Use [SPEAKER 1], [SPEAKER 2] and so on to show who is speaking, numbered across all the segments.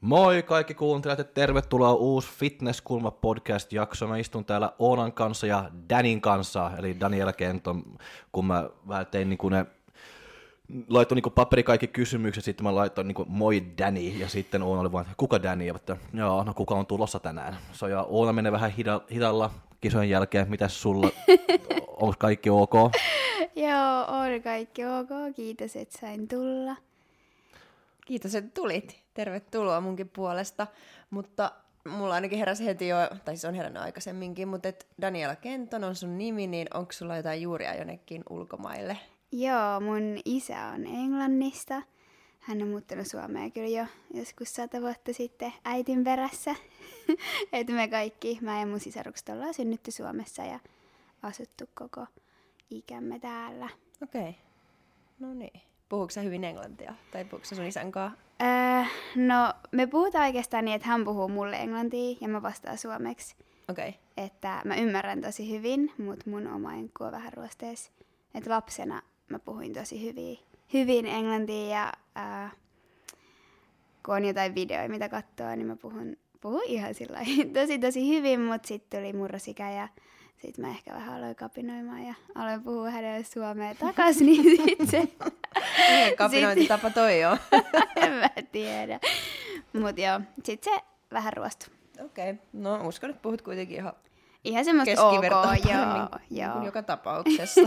[SPEAKER 1] Moi kaikki kuuntelijat ja tervetuloa uusi Fitnesskulma podcast-jakso. Mä istun täällä Oonan kanssa ja Danin kanssa, eli Daniel Kenton, kun mä vähän tein niin kuin ne laitoin niin paperi kaikki kysymykset, sitten mä laitoin niin moi Danny, ja sitten Oona oli vaan, kuka Danny, ja että joo, no kuka on tulossa tänään. So, ja Oona menee vähän hidalla kisojen jälkeen, mitäs sulla, onko kaikki ok?
[SPEAKER 2] Joo, on kaikki ok, kiitos, että sain tulla.
[SPEAKER 3] Kiitos, että tulit. Tervetuloa munkin puolesta. Mutta mulla ainakin heräsi heti jo, tai siis on herännyt aikaisemminkin, mutta et Daniela Kenton on sun nimi, niin onko sulla jotain juuria jonnekin ulkomaille?
[SPEAKER 2] Joo, mun isä on Englannista. Hän on muuttanut Suomeen kyllä jo joskus sata vuotta sitten äitin perässä. että me kaikki, mä ja mun sisarukset ollaan synnytty Suomessa ja asuttu koko ikämme täällä.
[SPEAKER 3] Okei. Okay. No niin. Puhuuko sä hyvin englantia? Tai puhuuko sun isän kanssa?
[SPEAKER 2] Öö, no, me puhutaan oikeastaan niin, että hän puhuu mulle englantia ja mä vastaan suomeksi.
[SPEAKER 3] Okei. Okay.
[SPEAKER 2] Että mä ymmärrän tosi hyvin, mutta mun oma enkku on vähän ruosteessa. Että lapsena mä puhuin tosi hyvin, hyvin englantia ja ää, kun on jotain videoita, mitä katsoo, niin mä puhun, puhun ihan sillä tosi tosi hyvin, mutta sitten tuli murrosikä ja sitten mä ehkä vähän aloin kapinoimaan ja aloin puhua hänelle suomea takaisin, niin sitten se...
[SPEAKER 3] Kapinointitapa toi on?
[SPEAKER 2] en mä tiedä. Mutta joo, sitten se vähän ruostui.
[SPEAKER 3] Okei, okay. no uskon, että puhut kuitenkin ihan
[SPEAKER 2] Ihan semmoista ok, joo,
[SPEAKER 3] niin, joo. Niin joka tapauksessa.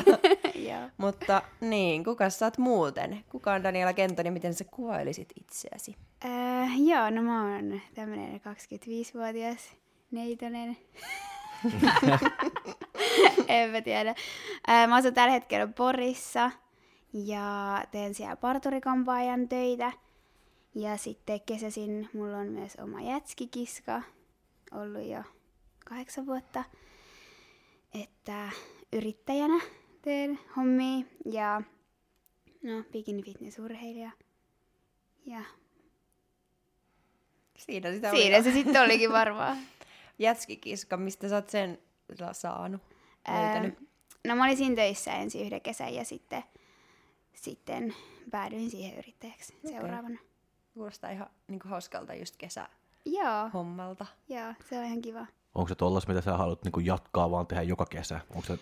[SPEAKER 3] Mutta niin, kuka sä oot muuten? Kuka on Daniela Kentoni, miten sä kuvailisit itseäsi?
[SPEAKER 2] Äh, joo, no mä oon tämmönen 25-vuotias neitonen. en mä tiedä. Äh, mä asun tällä hetkellä Porissa ja teen siellä parturikampaajan töitä. Ja sitten kesäsin mulla on myös oma jätskikiska, ollut jo kahdeksan vuotta, että yrittäjänä teen hommia ja no, bikini fitness urheilija. Ja
[SPEAKER 3] Siinä, sitä
[SPEAKER 2] Siinä oli. se sitten olikin varmaan.
[SPEAKER 3] Jätskikiska, mistä sä oot sen saanut? Ää,
[SPEAKER 2] no mä olin siinä töissä ensin yhden kesän ja sitten, sitten päädyin siihen yrittäjäksi okay. seuraavana.
[SPEAKER 3] Kuulostaa ihan niin hauskalta just kesä
[SPEAKER 2] Joo.
[SPEAKER 3] hommalta.
[SPEAKER 2] Joo, se on ihan kiva.
[SPEAKER 1] Onko se tollas, mitä sä haluat niin jatkaa vaan tehdä joka kesä? Onko se...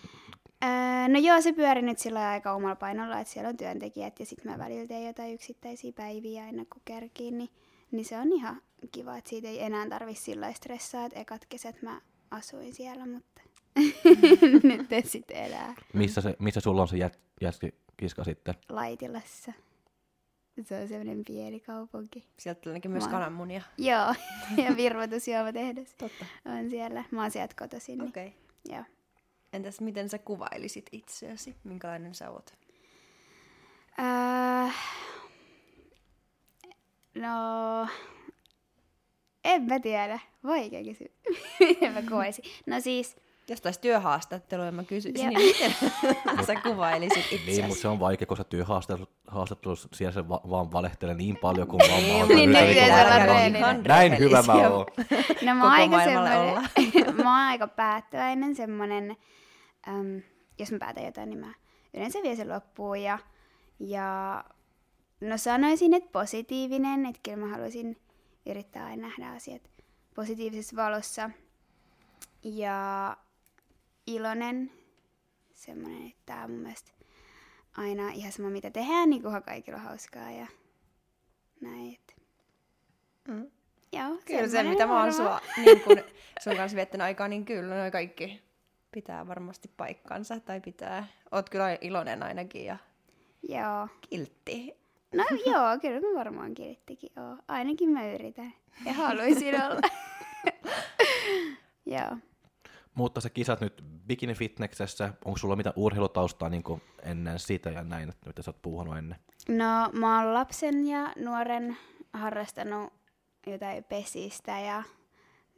[SPEAKER 2] Öö, no joo, se pyöri nyt sillä aika omalla painolla, että siellä on työntekijät ja sitten mä välillä teen jotain yksittäisiä päiviä aina kun kerkiin, niin, niin se on ihan kiva, että siitä ei enää tarvitse sillä stressaa, että ekat kesät mä asuin siellä, mutta mm. nyt en sitten elää.
[SPEAKER 1] Missä, se, missä sulla on se jät, jätkikiska sitten?
[SPEAKER 2] Laitilassa. Se on semmoinen pieni kaupunki.
[SPEAKER 3] Sieltä tulee myös kananmunia.
[SPEAKER 2] Joo, ja virvoitusjuomatehdas. Totta. On siellä. Mä oon sieltä kotoisin.
[SPEAKER 3] Okei. Okay.
[SPEAKER 2] Joo.
[SPEAKER 3] Entäs miten sä kuvailisit itseäsi? Minkälainen sä oot?
[SPEAKER 2] Äh, no, en mä tiedä. Vaikea kysyä. miten mä kuvailisin. No siis,
[SPEAKER 3] jos taisi työhaastattelua, mä kysyisin, niin miten sä kuvailisit itseäsi?
[SPEAKER 1] Niin, mutta se on vaikea, koska työhaastattelussa siellä se va- vaan valehtelee niin paljon kuin vaan
[SPEAKER 2] mahdollista. niin, niin,
[SPEAKER 1] niin, Näin hyvä mä oon.
[SPEAKER 2] No mä oon aika semmoinen, mä oon aika päättäväinen semmoinen, äm, jos mä päätän jotain, niin mä yleensä vie sen loppuun. Ja, ja no sanoisin, että positiivinen, että kyllä mä haluaisin yrittää aina nähdä asiat positiivisessa valossa. Ja iloinen, semmoinen, että tämä on mun mielestä aina ihan sama mitä tehdään, niin kunhan kaikilla on hauskaa ja näin. Että.
[SPEAKER 3] Mm. Joo, kyllä se, mitä mä oon sua, niin kun sun kanssa viettänyt aikaa, niin kyllä noin kaikki pitää varmasti paikkansa, tai pitää, oot kyllä iloinen ainakin ja
[SPEAKER 2] joo.
[SPEAKER 3] kiltti.
[SPEAKER 2] No joo, kyllä mä varmaan kilttikin oon. Ainakin mä yritän ja haluaisin olla. joo.
[SPEAKER 1] Mutta sä kisat nyt bikini fitnessessä, onko sulla mitä urheilutaustaa niin ennen sitä ja näin, että mitä sä oot puhunut ennen?
[SPEAKER 2] No mä oon lapsen ja nuoren harrastanut jotain pesistä ja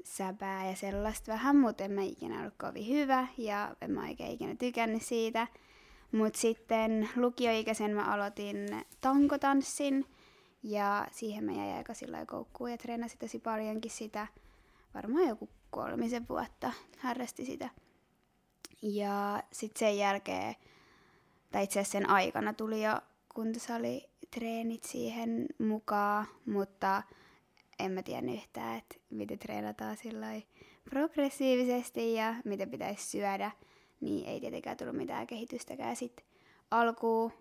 [SPEAKER 2] säpää ja sellaista vähän, mutta en mä ikinä ollut kovin hyvä ja en mä oikein ikinä tykännyt siitä. Mutta sitten lukioikäisen mä aloitin tankotanssin Ja siihen mä jäin aika sillä koukkuun ja treenasin tosi paljonkin sitä. Varmaan joku kolmisen vuotta harrasti sitä. Ja sitten sen jälkeen, tai itse asiassa sen aikana tuli jo kuntosalitreenit siihen mukaan, mutta en mä tiedä yhtään, että miten treenataan sillä progressiivisesti ja mitä pitäisi syödä, niin ei tietenkään tullut mitään kehitystäkään sitten alkuun.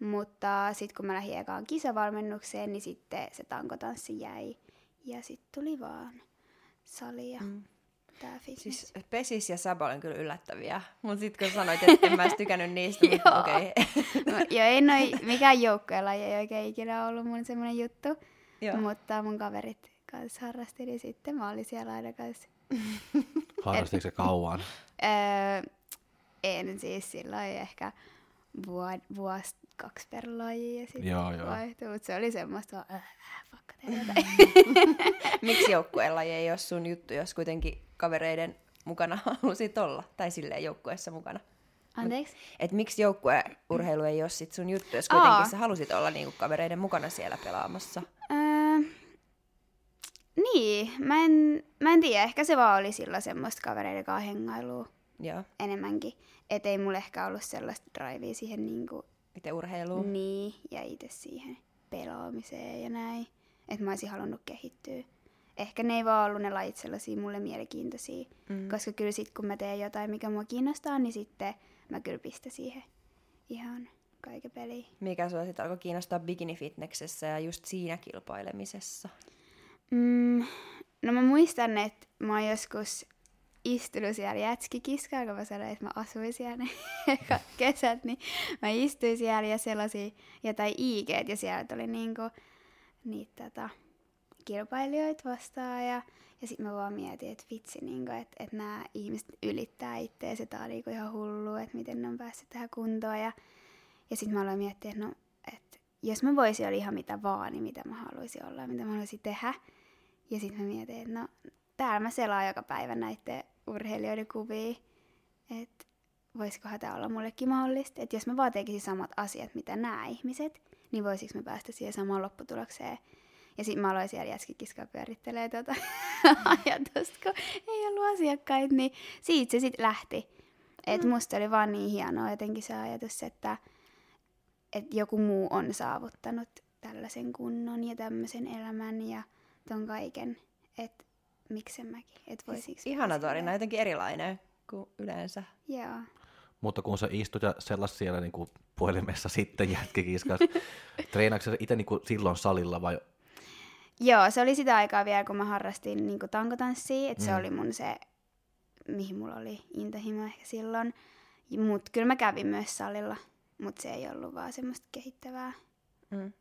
[SPEAKER 2] Mutta sitten kun mä lähdin ekaan kisavalmennukseen, niin sitten se tankotanssi jäi. Ja sitten tuli vaan sali ja mm. Tää fitness.
[SPEAKER 3] Siis Pesis ja Saba on kyllä yllättäviä. Mutta sitten kun sanoit, että en mä edes tykännyt niistä, niin okei.
[SPEAKER 2] Okay. no, joo, ei noi, mikään joukkueella ei oikein ikinä ollut mun semmoinen juttu. Joo. Mutta mun kaverit kanssa harrasti, niin sitten mä olin siellä aina kanssa.
[SPEAKER 1] Harrastiko se kauan?
[SPEAKER 2] öö, en siis silloin ehkä vuod, vuosi kaksi per laji ja sitten joo, joo. vaihtui, mutta se oli semmoista vaan, pakka
[SPEAKER 3] Miksi joukkueella ei ole sun juttu, jos kuitenkin kavereiden mukana halusit olla, tai silleen joukkueessa mukana?
[SPEAKER 2] Anteeksi?
[SPEAKER 3] Et miksi joukkueurheilu ei ole sit sun juttu, jos kuitenkin Aa. sä halusit olla niinku kavereiden mukana siellä pelaamassa?
[SPEAKER 2] Öö, niin, mä en, mä en tiedä. Ehkä se vaan oli silloin semmoista kavereiden kanssa hengailua Joo. enemmänkin. Et ei mulla ehkä ollut sellaista drivea siihen niinku...
[SPEAKER 3] Itse urheiluun.
[SPEAKER 2] Niin, ja itse siihen pelaamiseen ja näin. Että mä olisin halunnut kehittyä. Ehkä ne ei vaan ollut ne lajit sellaisia mulle mielenkiintoisia. Mm. Koska kyllä sit kun mä teen jotain, mikä mua kiinnostaa, niin sitten mä kyllä pistän siihen ihan kaiken peliin.
[SPEAKER 3] Mikä sua sitten alkoi kiinnostaa bikini-fitneksessä ja just siinä kilpailemisessa?
[SPEAKER 2] Mm, no mä muistan, että mä oon joskus istunut siellä jätskikiskalla, kun mä sanoin, että mä asuin siellä ne kesät, niin mä istuin siellä ja sellaisia jotain IG, ja siellä oli niinku niitä tota, kilpailijoita vastaan ja, ja sitten mä vaan mietin, että vitsi, niinku, että et nämä ihmiset ylittää itseänsä, tää on niinku ihan hullu, että miten ne on päässyt tähän kuntoon ja, ja sitten mä aloin miettiä, että no, et jos mä voisin olla ihan mitä vaan, niin mitä mä haluaisin olla ja mitä mä haluaisin tehdä. Ja sitten mä mietin, että no täällä mä selaan joka päivä näiden urheilijoiden kuvia, että voisikohan tämä olla mullekin mahdollista. Että jos mä vaan tekisin samat asiat, mitä nämä ihmiset, niin voisiko me päästä siihen samaan lopputulokseen. Ja sitten mä aloin siellä jäskikiskaa pyörittelee tuota ajatusta, kun ei ollut asiakkaita, niin siitä se sitten lähti. Et mm. musta oli vaan niin hienoa jotenkin se ajatus, että, että joku muu on saavuttanut tällaisen kunnon ja tämmöisen elämän ja ton kaiken. Että miksen mäkin, et voisiko
[SPEAKER 3] Ihana tarina, jotenkin erilainen kuin yleensä.
[SPEAKER 2] Joo.
[SPEAKER 1] Mutta kun sä istut ja sellas siellä niin kuin puhelimessa sitten jätkikiskas, treenaatko sä itse niin kuin silloin salilla vai?
[SPEAKER 2] Joo, se oli sitä aikaa vielä, kun mä harrastin niin kuin tankotanssia, että mm. se oli mun se, mihin mulla oli intohimo ehkä silloin. Mutta kyllä mä kävin myös salilla, mutta se ei ollut vaan semmoista kehittävää. Mm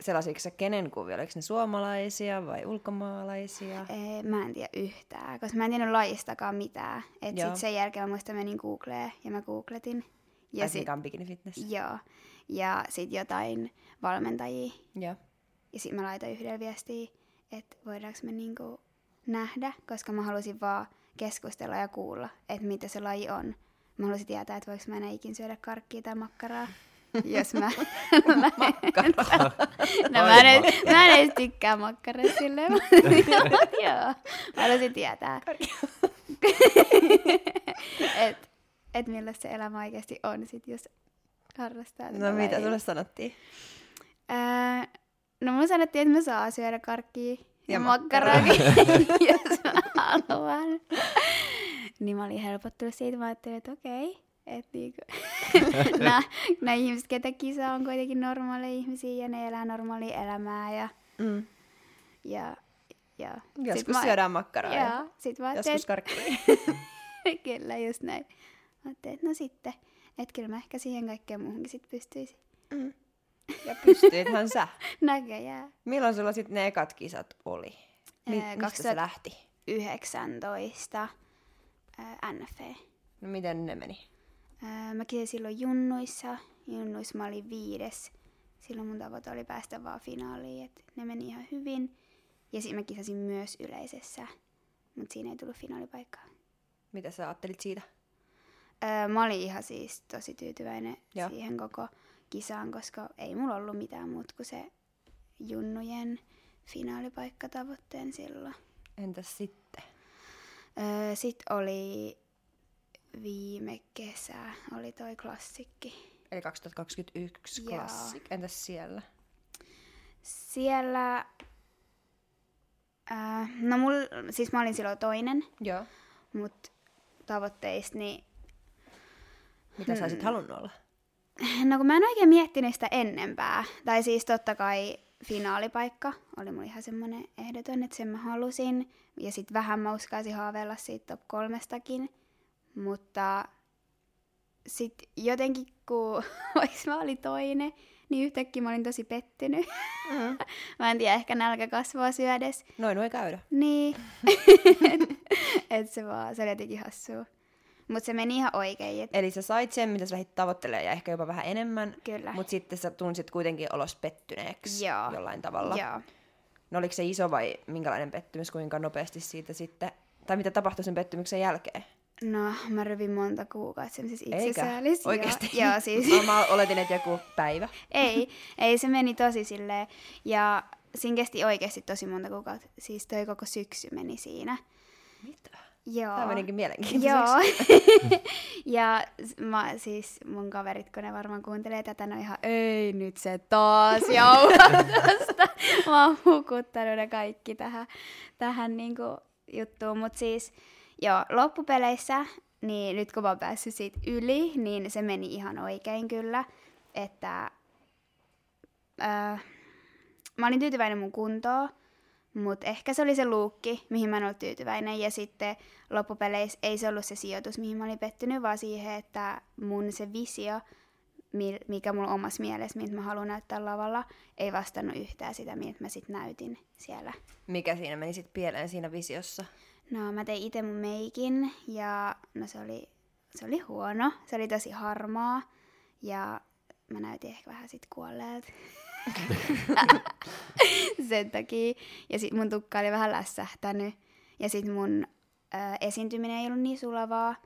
[SPEAKER 3] sellaisiksi kenen kuvia? Oliko ne suomalaisia vai ulkomaalaisia?
[SPEAKER 2] Ee, mä en tiedä yhtään, koska mä en tiennyt lajistakaan mitään. Et sit sen jälkeen mä muistan menin Googleen ja mä googletin.
[SPEAKER 3] Ja Ai sit, bikini fitness.
[SPEAKER 2] Joo. Ja sit jotain valmentajia.
[SPEAKER 3] Joo.
[SPEAKER 2] Ja sit mä laitoin yhdellä viestiä, että voidaanko me niinku nähdä, koska mä halusin vaan keskustella ja kuulla, että mitä se laji on. Mä halusin tietää, että voiko mä enää ikin syödä karkkia tai makkaraa jos mä... no mä en, mä en edes tykkää makkarasta silleen, joo. Mä haluaisin tietää. että et millaista se elämä oikeasti on sit, jos harrastaa.
[SPEAKER 3] No mitä sulle sanottiin?
[SPEAKER 2] Ää, no mun sanottiin, että mä saa syödä karkkia ja, ja makkaraa, jos mä haluan. niin mä olin helpottunut siitä, mä ajattelin, että okei. Okay että niinku, nämä, nämä ihmiset, ketä kisa on kuitenkin normaaleja ihmisiä ja ne elää normaalia elämää. Ja, mm. ja, ja
[SPEAKER 3] Joskus sit syödään makkaraa
[SPEAKER 2] ja, ja
[SPEAKER 3] sit mä joskus karkkia.
[SPEAKER 2] kyllä, just näin. Mä että no sitten, että kyllä mä ehkä siihen kaikkeen muuhunkin sit pystyisin. Mm.
[SPEAKER 3] Ja pystyithän sä.
[SPEAKER 2] Näköjään.
[SPEAKER 3] Milloin sulla sitten ne ekat kisat oli? Mi- mistä se lähti?
[SPEAKER 2] 19 NFV.
[SPEAKER 3] No miten ne meni?
[SPEAKER 2] Mä kielin silloin junnuissa. Junnuissa mä olin viides. Silloin mun tavoite oli päästä vaan finaaliin, että ne meni ihan hyvin. Ja sitten mä kisasin myös yleisessä, mutta siinä ei tullut finaalipaikkaa.
[SPEAKER 3] Mitä sä ajattelit siitä?
[SPEAKER 2] Öö, mä olin ihan siis tosi tyytyväinen Joo. siihen koko kisaan, koska ei mulla ollut mitään muuta kuin se junnujen finaalipaikkatavoitteen silloin.
[SPEAKER 3] Entäs sitten?
[SPEAKER 2] Öö, Sitten oli viime kesä, oli toi klassikki.
[SPEAKER 3] Eli 2021
[SPEAKER 2] Joo.
[SPEAKER 3] Classic. Entäs siellä?
[SPEAKER 2] Siellä, ää, no mul, siis mä olin silloin toinen,
[SPEAKER 3] Joo.
[SPEAKER 2] mutta tavoitteista, niin
[SPEAKER 3] Mitä sä olisit halunnut olla?
[SPEAKER 2] no kun mä en oikein miettinyt sitä ennempää. Tai siis totta kai finaalipaikka oli mulla ihan semmoinen ehdoton, että sen mä halusin. Ja sitten vähän mä uskaisin haaveilla siitä top kolmestakin. Mutta sitten jotenkin kun vaikka mä olin toinen, niin yhtäkkiä mä olin tosi pettynyt.
[SPEAKER 3] Mm.
[SPEAKER 2] mä en tiedä, ehkä nälkä kasvaa syödes.
[SPEAKER 3] Noin voi käydä.
[SPEAKER 2] Niin. et se vaan, se oli jotenkin hassua. Mutta se meni ihan oikein. Et,
[SPEAKER 3] Eli sä sait sen, mitä sä lähdit tavoittelemaan ja ehkä jopa vähän enemmän.
[SPEAKER 2] Kyllä.
[SPEAKER 3] Mutta sitten sä tunsit kuitenkin olos pettyneeksi
[SPEAKER 2] Joo.
[SPEAKER 3] jollain tavalla.
[SPEAKER 2] Joo.
[SPEAKER 3] No oliko se iso vai minkälainen pettymys, kuinka nopeasti siitä sitten, tai mitä tapahtui sen pettymyksen jälkeen?
[SPEAKER 2] No, mä rövin monta kuukautta semmoisessa
[SPEAKER 3] Eikä?
[SPEAKER 2] itsesäälissä.
[SPEAKER 3] Oikeesti?
[SPEAKER 2] Joo, joo siis.
[SPEAKER 3] Mä, mä oletin, että joku päivä.
[SPEAKER 2] ei, ei, se meni tosi silleen. Ja siinä kesti oikeasti tosi monta kuukautta. Siis toi koko syksy meni siinä.
[SPEAKER 3] Mitä?
[SPEAKER 2] Joo.
[SPEAKER 3] Tämä menikin mielenkiintoiseksi.
[SPEAKER 2] Joo. ja mä, siis mun kaverit, kun ne varmaan kuuntelee tätä, ne on ihan, ei nyt se taas jauhaa tästä. Mä oon hukuttanut ne kaikki tähän, tähän niinku juttuun. Mutta siis, joo, loppupeleissä, niin nyt kun mä oon päässyt siitä yli, niin se meni ihan oikein kyllä. Että äh, mä olin tyytyväinen mun kuntoon, mutta ehkä se oli se luukki, mihin mä en ollut tyytyväinen. Ja sitten loppupeleissä ei se ollut se sijoitus, mihin mä olin pettynyt, vaan siihen, että mun se visio, mi- mikä mulla omassa mielessä, miltä mä haluan näyttää lavalla, ei vastannut yhtään sitä, miltä mä sitten näytin siellä.
[SPEAKER 3] Mikä siinä meni sitten pieleen siinä visiossa?
[SPEAKER 2] No mä tein itse mun meikin ja no se oli, se oli huono, se oli tosi harmaa ja mä näytin ehkä vähän sit kuolleelta. Sen takia. Ja sit mun tukka oli vähän lässähtänyt. Ja sit mun ö, esiintyminen ei ollut niin sulavaa,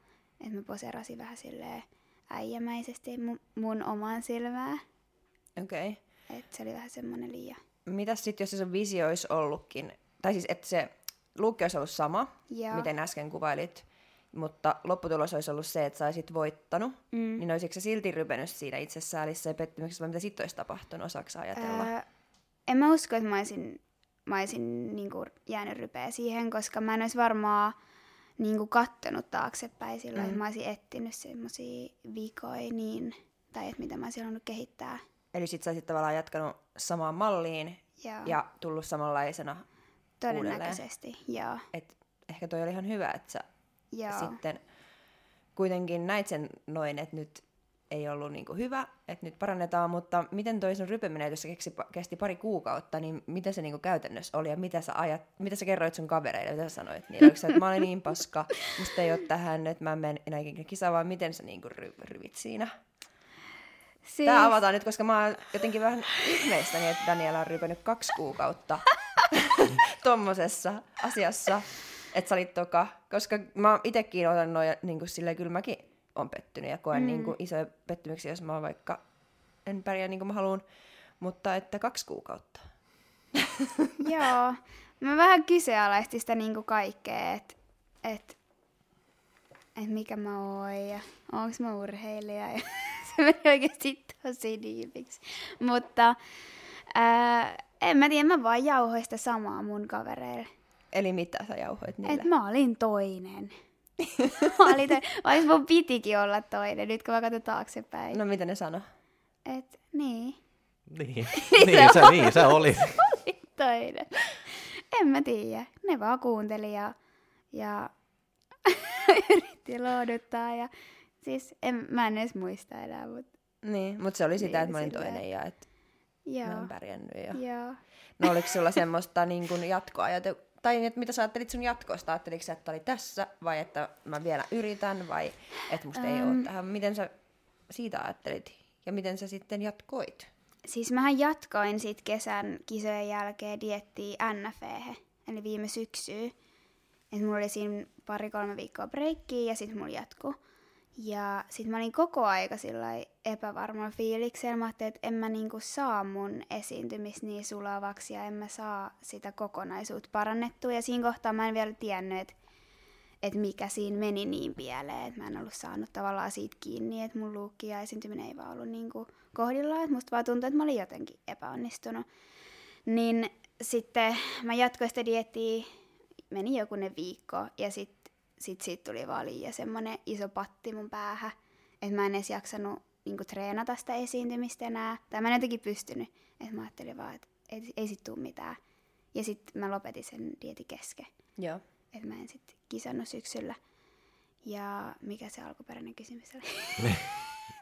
[SPEAKER 2] että mä poserasin vähän silleen äijämäisesti mun, mun omaan silmään.
[SPEAKER 3] Okei. Okay.
[SPEAKER 2] Et se oli vähän semmonen liian.
[SPEAKER 3] Mitäs sitten, jos se sun visio olisi ollutkin, tai siis että se luukki olisi ollut sama,
[SPEAKER 2] Joo.
[SPEAKER 3] miten äsken kuvailit, mutta lopputulos olisi ollut se, että sä olisit voittanut,
[SPEAKER 2] Mm.
[SPEAKER 3] niin olisiko se silti rypenyt siinä itsesäälissä ja pettymyksessä, vai mitä sitten olisi tapahtunut, osaako sä ajatella?
[SPEAKER 2] Öö, en mä usko, että mä olisin, mä olisin niinku jäänyt rypeä siihen, koska mä en olisi varmaan niinku kattonut taaksepäin silloin, mm. että mä olisin etsinyt semmosia vikoja niin, tai että mitä mä olisin halunnut kehittää.
[SPEAKER 3] Eli sit sä olisit tavallaan jatkanut samaan malliin
[SPEAKER 2] Ja,
[SPEAKER 3] ja tullut samanlaisena,
[SPEAKER 2] todennäköisesti, joo.
[SPEAKER 3] että ehkä toi oli ihan hyvä, että sä
[SPEAKER 2] joo.
[SPEAKER 3] sitten kuitenkin näit sen noin, että nyt ei ollut niinku hyvä, että nyt parannetaan, mutta miten toi sun rypeminen, jos se keksi, kesti pari kuukautta, niin miten se niinku käytännössä oli ja mitä sä, ajat, mitä sä kerroit sun kavereille, mitä sä sanoit niille? Oliko sä, että mä olin niin paska, musta ei ole tähän, että mä en mene enää ikinä kisaan, vaan miten sä niinku ry, ryvit siinä?
[SPEAKER 2] siis,
[SPEAKER 3] Tää avataan nyt, koska mä oon jotenkin vähän ihmeistäni, että Daniela on rypennyt kaksi kuukautta tommosessa asiassa, että sä olit toka. Koska mä itekin otan noja, niin kuin silleen, kyllä mäkin on pettynyt ja koen mm. niin kuin isoja pettymyksiä, jos mä vaikka en pärjää niin kuin mä haluan. Mutta että kaksi kuukautta.
[SPEAKER 2] Joo. Mä vähän kyseenalaistin sitä niinku kaikkea, että et, et mikä mä oon ja onks mä urheilija. Ja se meni oikeesti tosi diipiksi. Mutta ää, en mä tiedä, mä vaan jauhoin sitä samaa mun kavereille.
[SPEAKER 3] Eli mitä sä jauhoit niille?
[SPEAKER 2] Et mä olin toinen. mä olin toinen. Vaikka mun pitikin olla toinen, nyt kun mä katson taaksepäin.
[SPEAKER 3] No mitä ne sano?
[SPEAKER 2] Et niin,
[SPEAKER 1] Niin, niin, se, niin se oli.
[SPEAKER 2] toinen. En mä tiedä. Ne vaan kuunteli ja, ja yritti lohduttaa. Ja, siis en, mä en edes muista enää, mutta
[SPEAKER 3] Niin, mutta se oli sitä,
[SPEAKER 2] Niin,
[SPEAKER 3] että mä olin
[SPEAKER 2] silleen.
[SPEAKER 3] toinen ja että
[SPEAKER 2] joo.
[SPEAKER 3] mä en pärjännyt. Ja...
[SPEAKER 2] joo.
[SPEAKER 3] No oliko sulla semmoista niin kuin jatkoa, tai että mitä sä ajattelit sun jatkosta? Ajatteliko sä, että oli tässä, vai että mä vielä yritän, vai että musta ei ole tähän? Miten sä siitä ajattelit? Ja miten sä sitten jatkoit?
[SPEAKER 2] Siis mähän jatkoin sit kesän kisojen jälkeen diettiä NFE, eli viime syksyyn. Et mulla oli siinä pari-kolme viikkoa breikkiä ja sitten mulla jatku. Ja sit mä olin koko aika sillä epävarma fiiliksellä. Mä ajattelin, että en mä niinku saa mun esiintymistä niin sulavaksi ja en mä saa sitä kokonaisuutta parannettua. Ja siinä kohtaa mä en vielä tiennyt, että et mikä siinä meni niin pieleen, että mä en ollut saanut tavallaan siitä kiinni, että mun luukki ja esiintyminen ei vaan ollut niinku kohdillaan. Että musta vaan tuntui, että mä olin jotenkin epäonnistunut. Niin sitten mä jatkoin sitä diettiä, meni joku ne viikko ja sitten sit siitä tuli vaan liian semmonen iso patti mun päähän, että mä en edes jaksanut niinku treenata sitä esiintymistä enää. Tai mä en jotenkin pystynyt. Että mä ajattelin vaan, että ei, ei sit tuu mitään. Ja sitten mä lopetin sen dieti kesken.
[SPEAKER 3] Joo.
[SPEAKER 2] Että mä en sitten kisannut syksyllä. Ja mikä se alkuperäinen kysymys oli?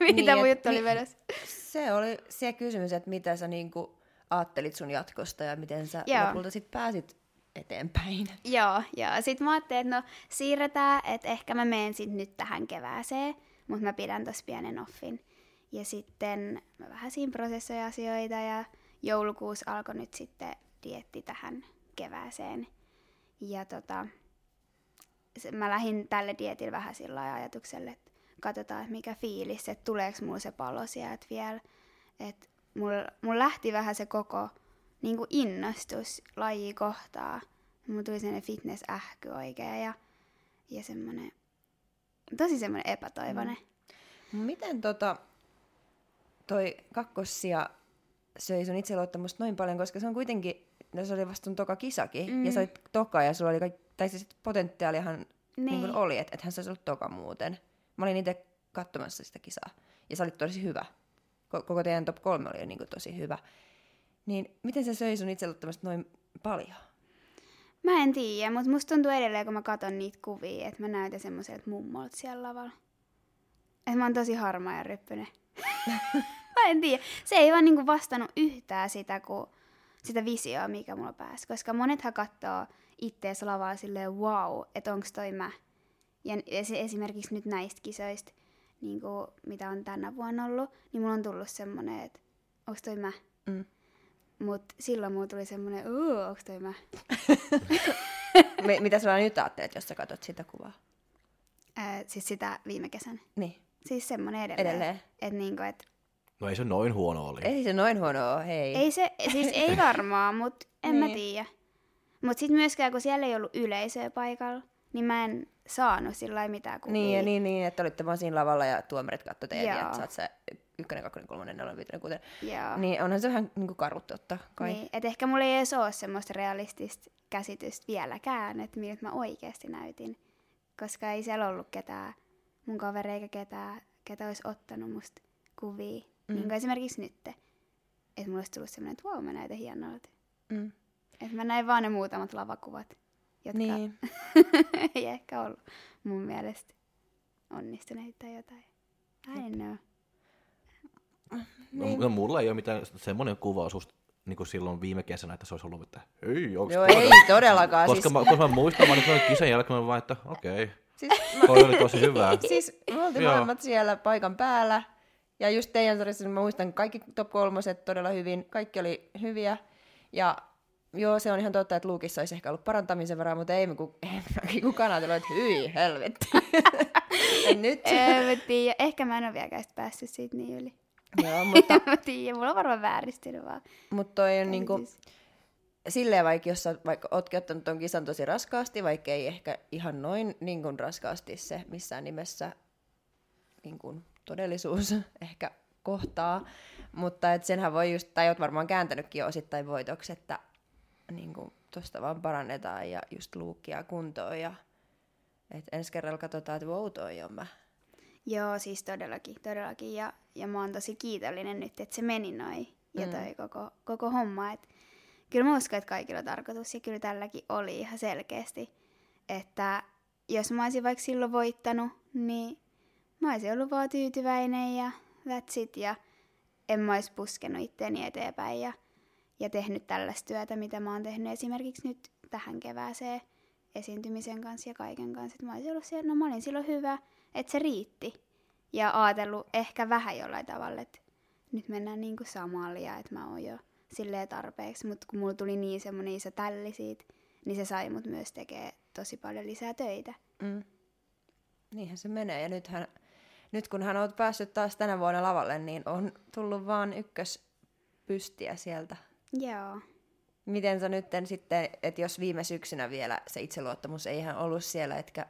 [SPEAKER 2] mitä
[SPEAKER 3] Niin,
[SPEAKER 2] mun juttu oli vedossa?
[SPEAKER 3] Se oli se kysymys, että mitä sä niinku ajattelit sun jatkosta ja miten sä
[SPEAKER 2] Joo.
[SPEAKER 3] lopulta sit pääsit eteenpäin.
[SPEAKER 2] Joo, joo. Sitten mä ajattelin, että no siirretään, että ehkä mä menen sit nyt tähän kevääseen, mutta mä pidän tossa pienen offin. Ja sitten mä vähän siinä prosessoin asioita ja joulukuussa alkoi nyt sitten dietti tähän kevääseen. Ja tota, mä lähdin tälle dietille vähän sillä ajatukselle, että katsotaan, että mikä fiilis, että tuleeko mulla se palo sieltä vielä. Että mulla mul lähti vähän se koko niin kuin innostus laji kohtaa. Mulla tuli sellainen fitness-ähky oikein ja, ja semmoinen, tosi semmoinen epätoivoinen. Mm.
[SPEAKER 3] Miten tota, toi kakkosia söi sun itseluottamusta noin paljon, koska se on kuitenkin, no se oli vasta toka kisakin, mm. ja sä olit toka, ja sulla oli kaikki, tai siis potentiaalihan niin.
[SPEAKER 2] Niin.
[SPEAKER 3] niin oli, että ethän sä olisi ollut toka muuten. Mä olin itse katsomassa sitä kisaa, ja sä olit tosi hyvä. Ko- Koko teidän top kolme oli niin kuin tosi hyvä. Niin miten se söi sun itseluottamusta noin paljon?
[SPEAKER 2] Mä en tiedä, mutta musta tuntuu edelleen, kun mä katson niitä kuvia, että mä näytän semmoiselta mummolta siellä lavalla. Että mä oon tosi harmaa ja ryppynen. mä en tiedä. Se ei vaan niinku vastannut yhtään sitä, kun, sitä visioa, mikä mulla pääsi. Koska monethan katsoo ittees lavalla silleen, wow, että onks toi mä. Ja esi- esimerkiksi nyt näistä kisoista, niin kuin, mitä on tänä vuonna ollut, niin mulla on tullut semmonen, että onks toi mä.
[SPEAKER 3] Mm.
[SPEAKER 2] Mut silloin mulla tuli semmonen, uu, onks toi mä.
[SPEAKER 3] Me, mitä sä nyt ajattelet, jos sä katsot sitä kuvaa?
[SPEAKER 2] Ää, siis sitä viime kesän.
[SPEAKER 3] Niin.
[SPEAKER 2] Siis semmonen edelleen.
[SPEAKER 3] Edelleen.
[SPEAKER 2] Et niinku, et
[SPEAKER 1] No ei se noin huono oli.
[SPEAKER 3] Ei se noin huono ole, hei.
[SPEAKER 2] ei se, siis ei varmaan, mut en mä
[SPEAKER 3] Niin.
[SPEAKER 2] tiedä. Mut sit myöskään, kun siellä ei ollut yleisöä paikalla, niin mä en saanut sillä lailla mitään kuvia.
[SPEAKER 3] Niin, niin, niin, että olitte vaan siinä lavalla ja tuomarit katsoi teitä,
[SPEAKER 2] Joo.
[SPEAKER 3] että sä oot se ykkönen, kakkonen, kolmonen, nelonen, viitonen, kuutonen.
[SPEAKER 2] Joo.
[SPEAKER 3] Niin onhan se vähän niin kuin karu totta kai.
[SPEAKER 2] Niin, et ehkä mulla ei edes ole semmoista realistista käsitystä vieläkään, että miltä mä oikeasti näytin. Koska ei siellä ollut ketään, mun kaveri eikä ketään, ketä olisi ottanut musta kuvia. Mm. Niin kuin esimerkiksi nyt. Että mulla olisi tullut semmoinen, että wow, mä näytän hienolta.
[SPEAKER 3] Mm.
[SPEAKER 2] Että mä näin vaan ne muutamat lavakuvat, jotka
[SPEAKER 3] Niin.
[SPEAKER 2] ei ehkä ollut mun mielestä onnistuneita tai jotain. I don't know.
[SPEAKER 1] No, no, mulla ei ole mitään semmoinen kuva susta niin kuin silloin viime kesänä, että se olisi ollut, että hei, onks
[SPEAKER 3] Joo, ei todellakaan.
[SPEAKER 1] Koska,
[SPEAKER 3] siis,
[SPEAKER 1] mä, koska mä muistan, mä olin kisan jälkeen, mä vaan, että okei, okay,
[SPEAKER 3] siis,
[SPEAKER 1] toi oli tosi hyvä.
[SPEAKER 3] siis me oltiin
[SPEAKER 1] Joo.
[SPEAKER 3] molemmat siellä paikan päällä. Ja just teidän sarjassa mä muistan kaikki top kolmoset todella hyvin. Kaikki oli hyviä. Ja joo, se on ihan totta, että Luukissa olisi ehkä ollut parantamisen varaa, mutta ei me ku, ei kukaan ajatellut, että hyi, helvetti. nyt.
[SPEAKER 2] mä. Ehkä mä en ole vieläkään päässyt siitä niin yli.
[SPEAKER 3] Joo, mutta,
[SPEAKER 2] en mä tiedä. Mulla on varmaan vääristynyt vaan.
[SPEAKER 3] mutta toi on niinku, silleen vaikka jos sä vaikka ootkin ottanut ton kisan tosi raskaasti, vaikka ei ehkä ihan noin niin kuin raskaasti se missään nimessä niin kuin todellisuus ehkä kohtaa, mutta et senhän voi just, tai oot varmaan kääntänytkin osittain voitoksi, että niin kuin tosta vaan parannetaan ja just luukkia kuntoon ja et ensi kerralla katsotaan, että wow, toi on mä.
[SPEAKER 2] Joo, siis todellakin, todellakin. Ja, ja mä oon tosi kiitollinen nyt, että se meni noin. Ja
[SPEAKER 3] Mm.
[SPEAKER 2] toi koko, koko homma. Et, kyllä mä uskon, että kaikilla on tarkoitus. Ja kyllä tälläkin oli ihan selkeästi. Että jos mä olisin vaikka silloin voittanut, niin mä olisin ollut vaan tyytyväinen ja that's it. Ja en mä olisi puskenut itteeni eteenpäin ja, ja tehnyt tällaista työtä, mitä mä oon tehnyt esimerkiksi nyt tähän kevääseen esiintymisen kanssa ja kaiken kanssa. Että mä olisin ollut siellä, no mä olin silloin hyvä, että se riitti. Ja ajatellut ehkä vähän jollain tavalla, että nyt mennään niinku samalle ja että mä oon jo silleen tarpeeksi. Mutta kun mulla tuli niin semmoinen iso tälli siitä, niin se sai mut myös tekee tosi paljon lisää töitä.
[SPEAKER 3] Mm. Niinhän se menee. Ja nythän nyt kun hän on päässyt taas tänä vuonna lavalle, niin on tullut vaan ykköspystiä sieltä.
[SPEAKER 2] Joo.
[SPEAKER 3] Miten sä nyt sitten, että jos viime syksynä vielä se itseluottamus ei ihan ollut siellä, etkä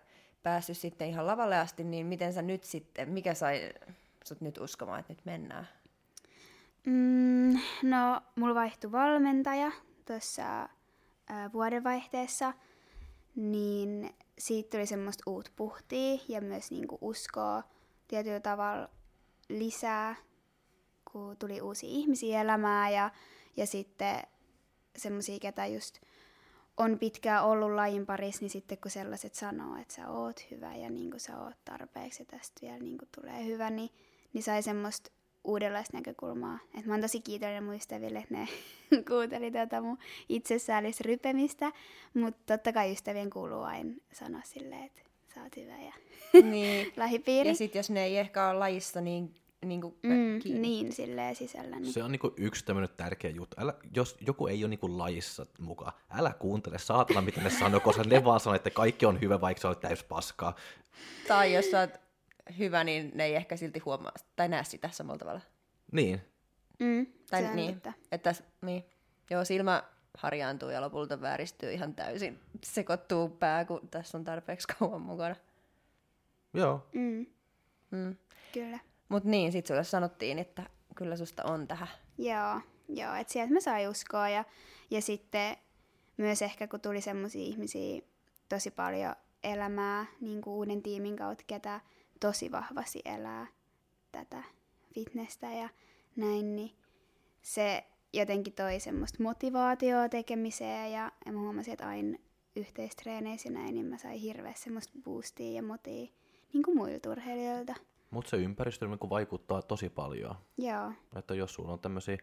[SPEAKER 3] päässyt sitten ihan lavalle asti, niin miten sä nyt sitten, mikä sai sut nyt uskomaan, että nyt mennään?
[SPEAKER 2] Mm, no, mulla vaihtui valmentaja tuossa vuodenvaihteessa, niin siitä tuli semmoista uut puhtia ja myös niinku uskoa tietyllä tavalla lisää, kun tuli uusia ihmisiä elämään ja, ja sitten semmoisia, ketä just on pitkään ollut lajin parissa, niin sitten kun sellaiset sanoo, että sä oot hyvä ja niin kuin sä oot tarpeeksi ja tästä vielä niin kuin tulee hyvä, niin, niin sai semmoista uudenlaista näkökulmaa. Et mä oon tosi kiitollinen mun ystäville, että ne kuunteli tätä mun itsesäällistä rypemistä, mutta totta kai ystävien kuuluu aina sanoa silleen, että sä oot hyvä ja niin. lähipiiri.
[SPEAKER 3] Ja sitten jos ne ei ehkä ole lajissa niin niin kuin
[SPEAKER 2] mm, kiinni. Niin, silleen sisällä. Niin.
[SPEAKER 1] Se on niinku yksi tämmöinen tärkeä juttu. Älä, jos joku ei ole niinku lajissa mukaan, älä kuuntele saatana, mitä ne sanoo, koska ne vaan sanoo, että kaikki on hyvä, vaikka sä olet täys paskaa.
[SPEAKER 3] Tai jos sä oot hyvä, niin ne ei ehkä silti huomaa tai näe sitä samalla tavalla.
[SPEAKER 1] Niin.
[SPEAKER 2] Mm,
[SPEAKER 3] tai se niin, että, että niin. Joo, silmä harjaantuu ja lopulta vääristyy ihan täysin. Sekoittuu pää, kun tässä on tarpeeksi kauan mukana.
[SPEAKER 1] Joo.
[SPEAKER 2] Mm.
[SPEAKER 3] Mm.
[SPEAKER 2] Kyllä.
[SPEAKER 3] Mutta niin, sitten sulle sanottiin, että kyllä susta on tähän.
[SPEAKER 2] Joo, joo että sieltä mä sain uskoa ja, ja sitten myös ehkä kun tuli semmoisia ihmisiä tosi paljon elämää niin kuin uuden tiimin kautta, ketä tosi vahvasti elää tätä fitnessä ja näin, niin se jotenkin toi semmoista motivaatioa tekemiseen ja, ja mä huomasin, että aina yhteistreeneissä näin, niin mä sain hirveästi semmoista boostia ja motia niin kuin muilta urheilijoilta.
[SPEAKER 1] Mutta se ympäristö niin vaikuttaa tosi paljon.
[SPEAKER 2] Joo.
[SPEAKER 1] Että jos sulla on tämmöisiä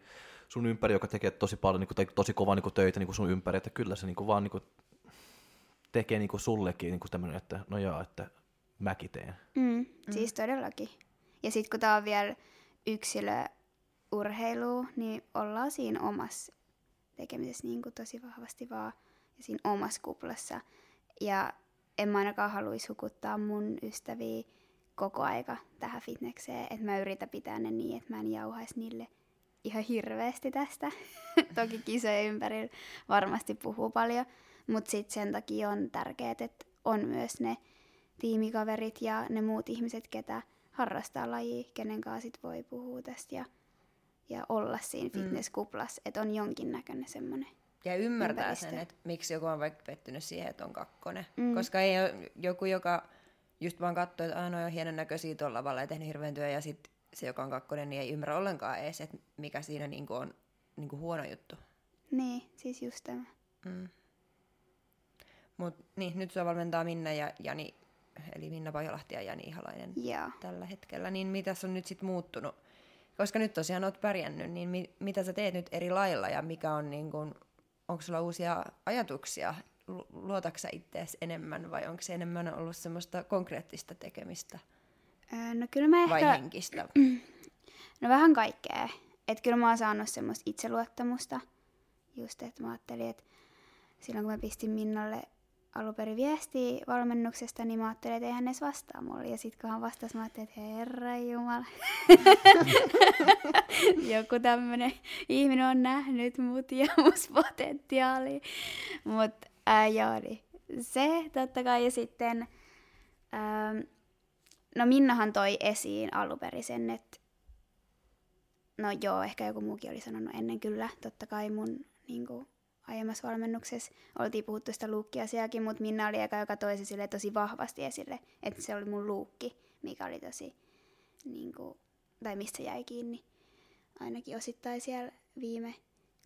[SPEAKER 1] sun ympäri, joka tekee tosi paljon niin kuin, tai tosi kovaa niin kuin, töitä niin kuin sun ympäri, että kyllä se niin kuin, vaan niin kuin, tekee niin kuin, sullekin niin kuin tämmöinen, että no joo, että mäkin teen.
[SPEAKER 2] Mm, mm. Siis todellakin. Ja sitten kun tää on vielä yksilöurheilu, niin ollaan siinä omassa tekemisessä niin kuin tosi vahvasti vaan ja siinä omassa kuplassa. Ja en mä ainakaan haluaisi hukuttaa mun ystäviä koko aika tähän fitnekseen, että mä yritän pitää ne niin, että mä en jauhaisi niille ihan hirveästi tästä. Toki kisojen ympärillä varmasti puhuu paljon, mutta sitten sen takia on tärkeää, että on myös ne tiimikaverit ja ne muut ihmiset, ketä harrastaa lajia, kenen kanssa sit voi puhua tästä ja, ja olla siinä mm. fitnesskuplassa, että on jonkinnäköinen semmoinen
[SPEAKER 3] ja ymmärtää ympäristö. sen, että miksi joku on vaikka pettynyt siihen, että on kakkonen. Mm. Koska ei ole joku, joka just vaan katsoo, että ainoa on hienon näköisiä tuolla lavalla ja tehnyt hirveän työ, ja sitten se, joka on kakkonen, niin ei ymmärrä ollenkaan edes, että mikä siinä niinku on niinku huono juttu.
[SPEAKER 2] Niin, siis just tämä.
[SPEAKER 3] Mm. Mut niin, nyt sua valmentaa Minna ja Jani, eli Minna Pajolahti ja Jani Ihalainen
[SPEAKER 2] yeah.
[SPEAKER 3] tällä hetkellä. Niin mitä on nyt sitten muuttunut? Koska nyt tosiaan oot pärjännyt, niin mi- mitä sä teet nyt eri lailla ja mikä on niin kun, onko sulla uusia ajatuksia luotaksä itseäsi enemmän vai onko se enemmän ollut semmoista konkreettista tekemistä?
[SPEAKER 2] No kyllä mä ehkä...
[SPEAKER 3] Vai henkistä?
[SPEAKER 2] No vähän kaikkea. Että kyllä mä oon saanut semmoista itseluottamusta. Just, että mä ajattelin, että silloin kun mä pistin Minnalle alunperin viestiä valmennuksesta, niin mä ajattelin, että eihän hän edes vastaa mulle. Ja sitten kun hän vastasi, mä ajattelin, että herra jumala. Joku tämmönen ihminen on nähnyt mut ja mus potentiaalia. Mutta Ää, joo, niin se totta kai. Ja sitten, ää, no Minnahan toi esiin alunperin sen, että no joo, ehkä joku muukin oli sanonut ennen kyllä, totta kai mun niin kuin, aiemmassa valmennuksessa oltiin puhuttu sitä luukkiasiaakin, mutta Minna oli eka, joka toi sille tosi vahvasti esille, että se oli mun luukki, mikä oli tosi, niin kuin, tai mistä se jäi kiinni, ainakin osittain siellä viime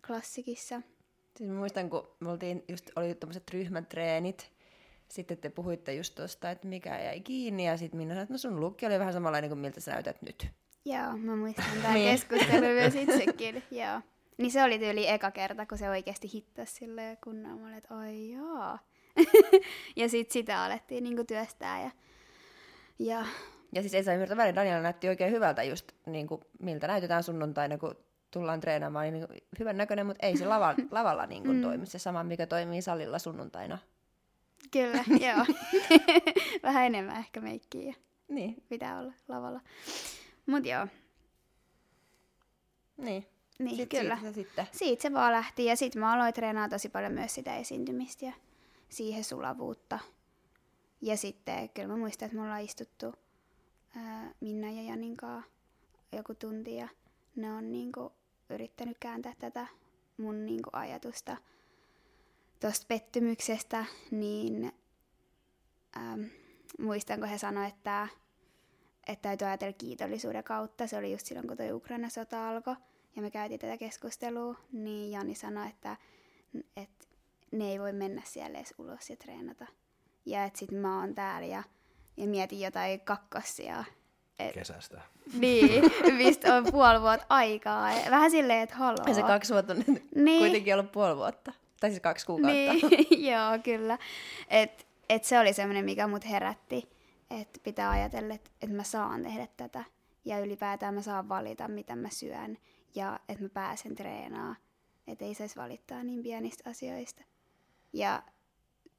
[SPEAKER 2] klassikissa.
[SPEAKER 3] Siis mä muistan, kun me oltiin, just oli tämmöiset ryhmätreenit, sitten te puhuitte just tuosta, että mikä jäi kiinni, ja sitten minä sanoin, että no sun lukki oli vähän samanlainen kuin miltä sä näytät nyt.
[SPEAKER 2] Joo, mä muistan tämä niin. keskustelu myös itsekin, joo. Niin se oli tyyli eka kerta, kun se oikeasti hittasi silleen kunnolla. Mä että ai joo. ja sitten sitä alettiin niinku työstää. Ja, ja...
[SPEAKER 3] ja siis ei saa ymmärtää väärin, Daniela näytti oikein hyvältä just niin kuin, miltä näytetään sunnuntaina, kun tullaan treenaamaan, niin hyvän näköinen, mutta ei se lava, lavalla niin kuin mm. toimi se sama, mikä toimii salilla sunnuntaina.
[SPEAKER 2] Kyllä, joo. Vähän enemmän ehkä meikkiä.
[SPEAKER 3] Niin.
[SPEAKER 2] pitää olla lavalla. Mut joo,
[SPEAKER 3] Niin.
[SPEAKER 2] niin
[SPEAKER 3] Sit
[SPEAKER 2] kyllä.
[SPEAKER 3] Siitä se sitten.
[SPEAKER 2] Siitä se vaan lähti ja sitten mä aloin treenaa tosi paljon myös sitä esiintymistä ja siihen sulavuutta. Ja sitten kyllä mä muistan, että me ollaan istuttu ää, Minna ja Janin kanssa joku tunti ja ne on niinku yrittänyt kääntää tätä mun niinku ajatusta tuosta pettymyksestä, niin ähm, muistan, kun he sanoivat, että, että täytyy ajatella kiitollisuuden kautta. Se oli just silloin, kun tuo Ukraina-sota alkoi ja me käytiin tätä keskustelua, niin Jani sanoi, että, että ne ei voi mennä siellä edes ulos ja treenata. Ja että sit mä oon täällä ja, ja mietin jotain kakkosia. Et,
[SPEAKER 1] Kesästä.
[SPEAKER 2] niin, mistä on puoli vuotta aikaa. Vähän silleen, että haloo.
[SPEAKER 3] Ja se kaksi vuotta on nyt
[SPEAKER 2] Niin.
[SPEAKER 3] kuitenkin ollut puoli vuotta. Tai siis kaksi kuukautta.
[SPEAKER 2] Niin, joo, kyllä. Et, et se oli semmoinen, mikä mut herätti, että pitää ajatella, että et mä saan tehdä tätä. Ja ylipäätään mä saan valita, mitä mä syön. Ja että mä pääsen treenaamaan. Että ei saisi valittaa niin pienistä asioista. Ja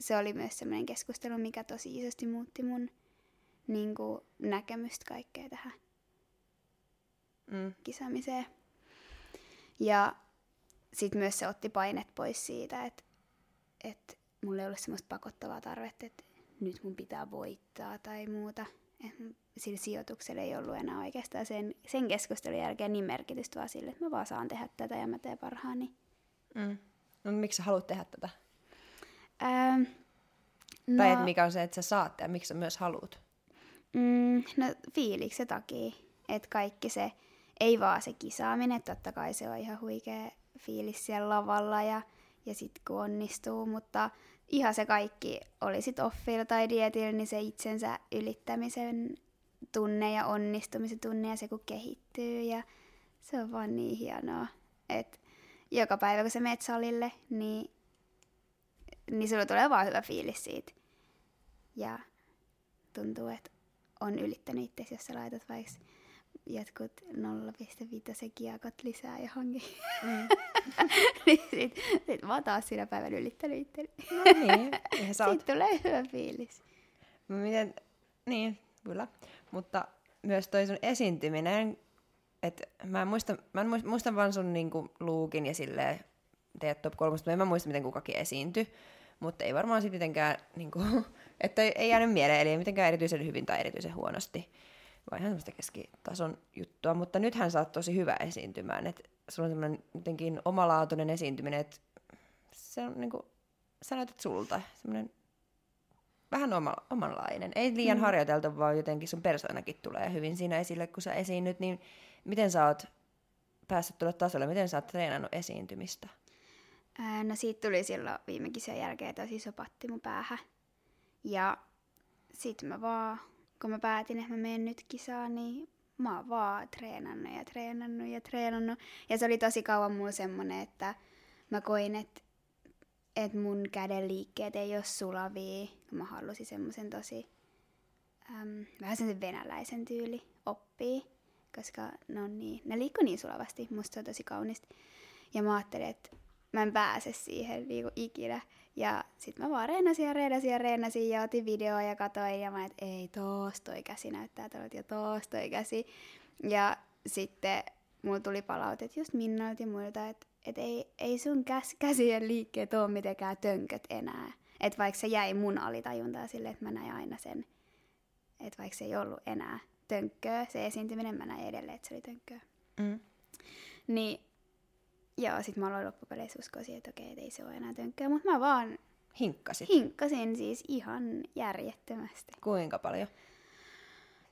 [SPEAKER 2] se oli myös semmoinen keskustelu, mikä tosi isosti muutti mun niin kuin, näkemystä kaikkea tähän
[SPEAKER 3] Mm.
[SPEAKER 2] kisaamiseen. Ja sitten myös se otti painet pois siitä, että, että mulla ei ollut semmoista pakottavaa tarvetta, että nyt mun pitää voittaa tai muuta. Et sillä sijoituksella ei ollut enää oikeastaan sen, sen keskustelun jälkeen niin merkitystä, vaan sille, että mä vaan saan tehdä tätä ja mä teen parhaani.
[SPEAKER 3] Mm. No miksi sä haluat tehdä tätä?
[SPEAKER 2] Ähm,
[SPEAKER 3] No. Tai että mikä on se, että sä saat ja miksi sä myös haluat?
[SPEAKER 2] Mm, no fiiliksen takia, että kaikki se, ei vaan se kisaaminen, totta kai se on ihan huikea fiilis siellä lavalla ja, ja sitten kun onnistuu, mutta ihan se kaikki, oli sit offilla tai dietillä, niin se itsensä ylittämisen tunne ja onnistumisen tunne ja se kun kehittyy ja se on vaan niin hienoa, että joka päivä kun sä menet salille, niin, niin sulla tulee vaan hyvä fiilis siitä. Ja tuntuu, että on ylittänyt itse, jos sä laitat vaikka jotkut 0,5 kiekot lisää johonkin.
[SPEAKER 3] Mm.
[SPEAKER 2] niin sit, sit mä oon taas siinä päivänä ylittänyt itseni.
[SPEAKER 3] No niin, eihän sä oot.
[SPEAKER 2] Siitä tulee hyvä fiilis.
[SPEAKER 3] Miten, niin, kyllä. Mutta myös toi sun esiintyminen, että mä en muista, mä en muista, muistan vaan sun niinku luukin ja silleen teet top kolmosta, mutta en mä muista, miten kukakin esiintyi. Mutta ei varmaan sitten mitenkään, niinku, että ei, ei jäänyt mieleen, eli ei mitenkään erityisen hyvin tai erityisen huonosti. Vaan ihan semmoista keskitason juttua. Mutta nythän sä oot tosi hyvä esiintymään. Että sulla on semmoinen jotenkin omalaatuinen esiintyminen, että se on niinku, sä näytät sulta. Semmoinen vähän oma, omanlainen. Ei liian mm. harjoiteltu, vaan jotenkin sun persoonakin tulee hyvin siinä esille, kun sä esiinnyt. Niin miten sä oot päässyt tuolle tasolle? Miten sä oot treenannut esiintymistä?
[SPEAKER 2] No siitä tuli silloin viime kisan jälkeen tosi sopatti mun päähän. Ja sit mä vaan, kun mä päätin, että mä menen nyt kisaan, niin mä oon vaan treenannut ja treenannut ja treenannut. Ja se oli tosi kauan mulla semmonen, että mä koin, että et mun käden liikkeet ei ole sulavia. Mä halusin semmoisen tosi, äm, vähän sen venäläisen tyyli oppii, koska ne, on niin, ne liikkuu niin sulavasti. Musta se on tosi kaunista. Ja mä ajattelin, että mä en pääse siihen niinku ikinä. Ja sit mä vaan reenasin ja reenasin ja reenasin ja otin videoa ja katoin ja mä että ei toos toi käsi näyttää tuolta ja toos toi käsi. Ja sitten mulla tuli palautet just Minnalta ja muilta, että et ei, ei sun käs, käsien liikkeet ole mitenkään tönköt enää. Että vaikka se jäi mun alitajuntaan silleen, että mä näin aina sen, että vaikka se ei ollut enää tönkköä, se esiintyminen mä näin edelleen, että se oli tönkköä.
[SPEAKER 3] Mm.
[SPEAKER 2] Niin joo, sit mä aloin loppupeleissä uskoa siihen, että okei, et ei se ole enää tönkkää, mutta mä vaan
[SPEAKER 3] Hinkkasit.
[SPEAKER 2] hinkkasin siis ihan järjettömästi.
[SPEAKER 3] Kuinka paljon?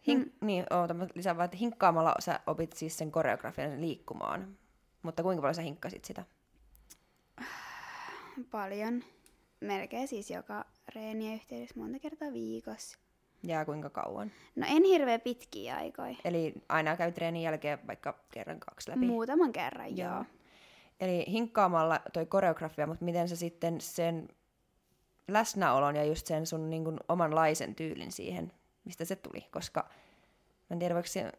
[SPEAKER 3] Hink- mm. Niin, oota, mä lisään vaan, että hinkkaamalla sä opit siis sen koreografian liikkumaan. Mutta kuinka paljon sä hinkkasit sitä?
[SPEAKER 2] Paljon. Melkein siis joka reenien yhteydessä monta kertaa viikossa.
[SPEAKER 3] Ja kuinka kauan?
[SPEAKER 2] No en hirveä pitkiä aikoja.
[SPEAKER 3] Eli aina käy treenin jälkeen vaikka kerran kaksi läpi.
[SPEAKER 2] Muutaman kerran, joo. joo.
[SPEAKER 3] Eli hinkkaamalla toi koreografia, mutta miten sä sitten sen läsnäolon ja just sen sun niin kuin, omanlaisen tyylin siihen, mistä se tuli? Koska mä en tiedä, voiko se,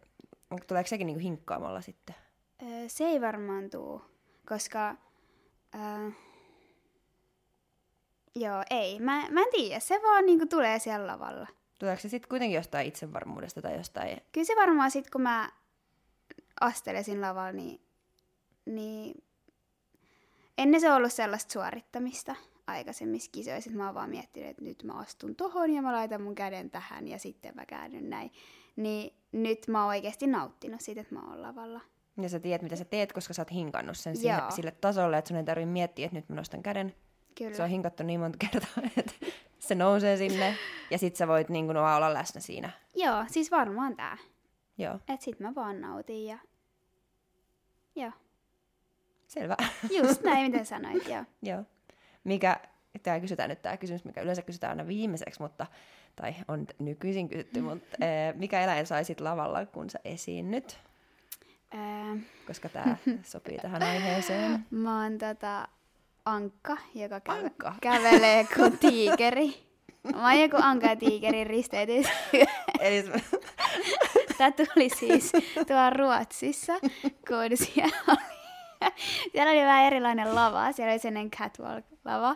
[SPEAKER 3] onko- tuleeko sekin niin kuin hinkkaamalla sitten?
[SPEAKER 2] Öö, se ei varmaan tuu, koska... Öö, joo, ei. Mä, mä en tiedä, se vaan niinku tulee siellä lavalla.
[SPEAKER 3] Tuleeko se sitten kuitenkin jostain itsevarmuudesta tai jostain?
[SPEAKER 2] Kyllä se varmaan sitten, kun mä astelesin lavalla, niin, niin ennen se on ollut sellaista suorittamista aikaisemmissa kisoissa, että mä oon vaan miettinyt, että nyt mä astun tohon ja mä laitan mun käden tähän ja sitten mä käännyn näin. Niin nyt mä oon oikeasti nauttinut siitä, että mä oon lavalla.
[SPEAKER 3] Ja sä tiedät, mitä sä teet, koska sä oot hinkannut sen siihen, sille tasolle, että sun ei tarvitse miettiä, että nyt mä nostan käden.
[SPEAKER 2] Kyllä.
[SPEAKER 3] Se on hinkattu niin monta kertaa, että se nousee sinne ja sit sä voit niin kuin, olla läsnä siinä.
[SPEAKER 2] Joo, siis varmaan tää.
[SPEAKER 3] Joo.
[SPEAKER 2] Et sit mä vaan nautin ja... Joo.
[SPEAKER 3] Selvä.
[SPEAKER 2] Just näin, miten sanoit, joo.
[SPEAKER 3] joo. Mikä, tämä kysytään nyt tämä kysymys, mikä yleensä kysytään aina viimeiseksi, mutta, tai on nykyisin kysytty, mutta ee, mikä eläin saisit lavalla, kun sä esiinnyt? Koska tämä sopii tähän aiheeseen.
[SPEAKER 2] mä oon tota ankka, joka käve-
[SPEAKER 3] Ankka?
[SPEAKER 2] kävelee kuin tiikeri. Mä oon joku ankka ja tiikerin risteytys.
[SPEAKER 3] Eli
[SPEAKER 2] Tämä tuli siis tuolla Ruotsissa, kun siellä oli, siellä oli vähän erilainen lava. Siellä oli sellainen catwalk-lava.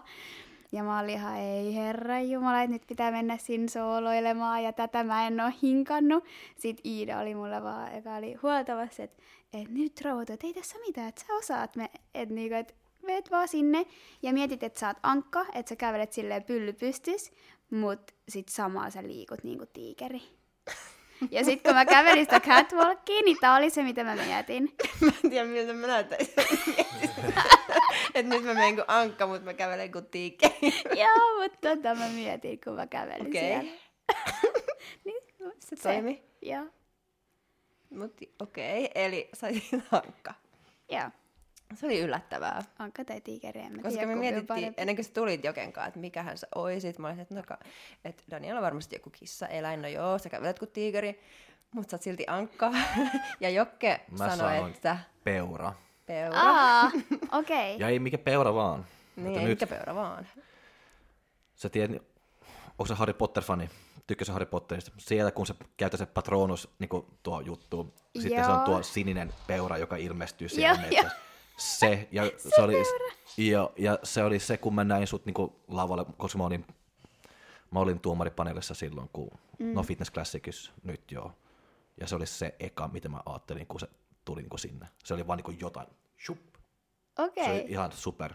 [SPEAKER 2] Ja mä olin ihan, ei herra jumala, että nyt pitää mennä sinne sooloilemaan ja tätä mä en oo hinkannut. Sitten Iida oli mulla vaan, joka oli huoltavassa, että, että nyt rauhoitu, että ei tässä mitään, että sä osaat. Me, että niinku, että meet vaan sinne ja mietit, että sä oot ankka, että sä kävelet silleen pylly pystys, mut sit samalla sä liikut niinku tiikeri. Ja sitten kun mä kävelin sitä catwalkia, niin tää oli se, mitä mä mietin.
[SPEAKER 3] mä en tiedä, miltä mä näyttäisin. että nyt mä menen kuin ankka, mutta mä kävelen kuin tiikkeri.
[SPEAKER 2] Joo, mutta tota mä mietin, kun mä kävelin
[SPEAKER 3] Okei.
[SPEAKER 2] siellä. niin,
[SPEAKER 3] Se toimi.
[SPEAKER 2] Joo,
[SPEAKER 3] Mut okei, okay. eli saisit ankka.
[SPEAKER 2] joo.
[SPEAKER 3] Se oli yllättävää.
[SPEAKER 2] Ankka tai tiikeri, en
[SPEAKER 3] Koska
[SPEAKER 2] tiedä,
[SPEAKER 3] me mietittiin,
[SPEAKER 2] parempi.
[SPEAKER 3] ennen kuin sä tulit Jokenkaan, että mikähän sä oisit. Mä olisin, että, no, että Daniela on varmasti joku kissa, eläin, no joo, sä kävelet kuin tiikeri, mutta sä oot silti ankka. ja Jokke
[SPEAKER 1] Mä
[SPEAKER 3] sanoi, että
[SPEAKER 1] peura.
[SPEAKER 3] peura.
[SPEAKER 2] Aa, okei.
[SPEAKER 1] Ja ei mikä peura vaan.
[SPEAKER 3] niin, ei
[SPEAKER 1] nyt,
[SPEAKER 3] nyt... peura vaan.
[SPEAKER 1] sä tiedät, onko se Harry Potter-fani? Tykkäsä Harry Potterista? Siellä kun se käyttää se patronus niin tuo juttu, sitten se on
[SPEAKER 2] Joo.
[SPEAKER 1] tuo sininen peura, joka ilmestyy siellä
[SPEAKER 2] Joo.
[SPEAKER 1] Se, ja se, oli, ja, ja se oli se, kun mä näin sut niin lavalle, koska mä olin, mä olin tuomaripaneelissa silloin, kun, mm. no Fitness Classicissa nyt joo. Ja se oli se eka, mitä mä ajattelin, kun se tuli niin sinne. Se oli vaan niin jotain, shup. Se oli ihan super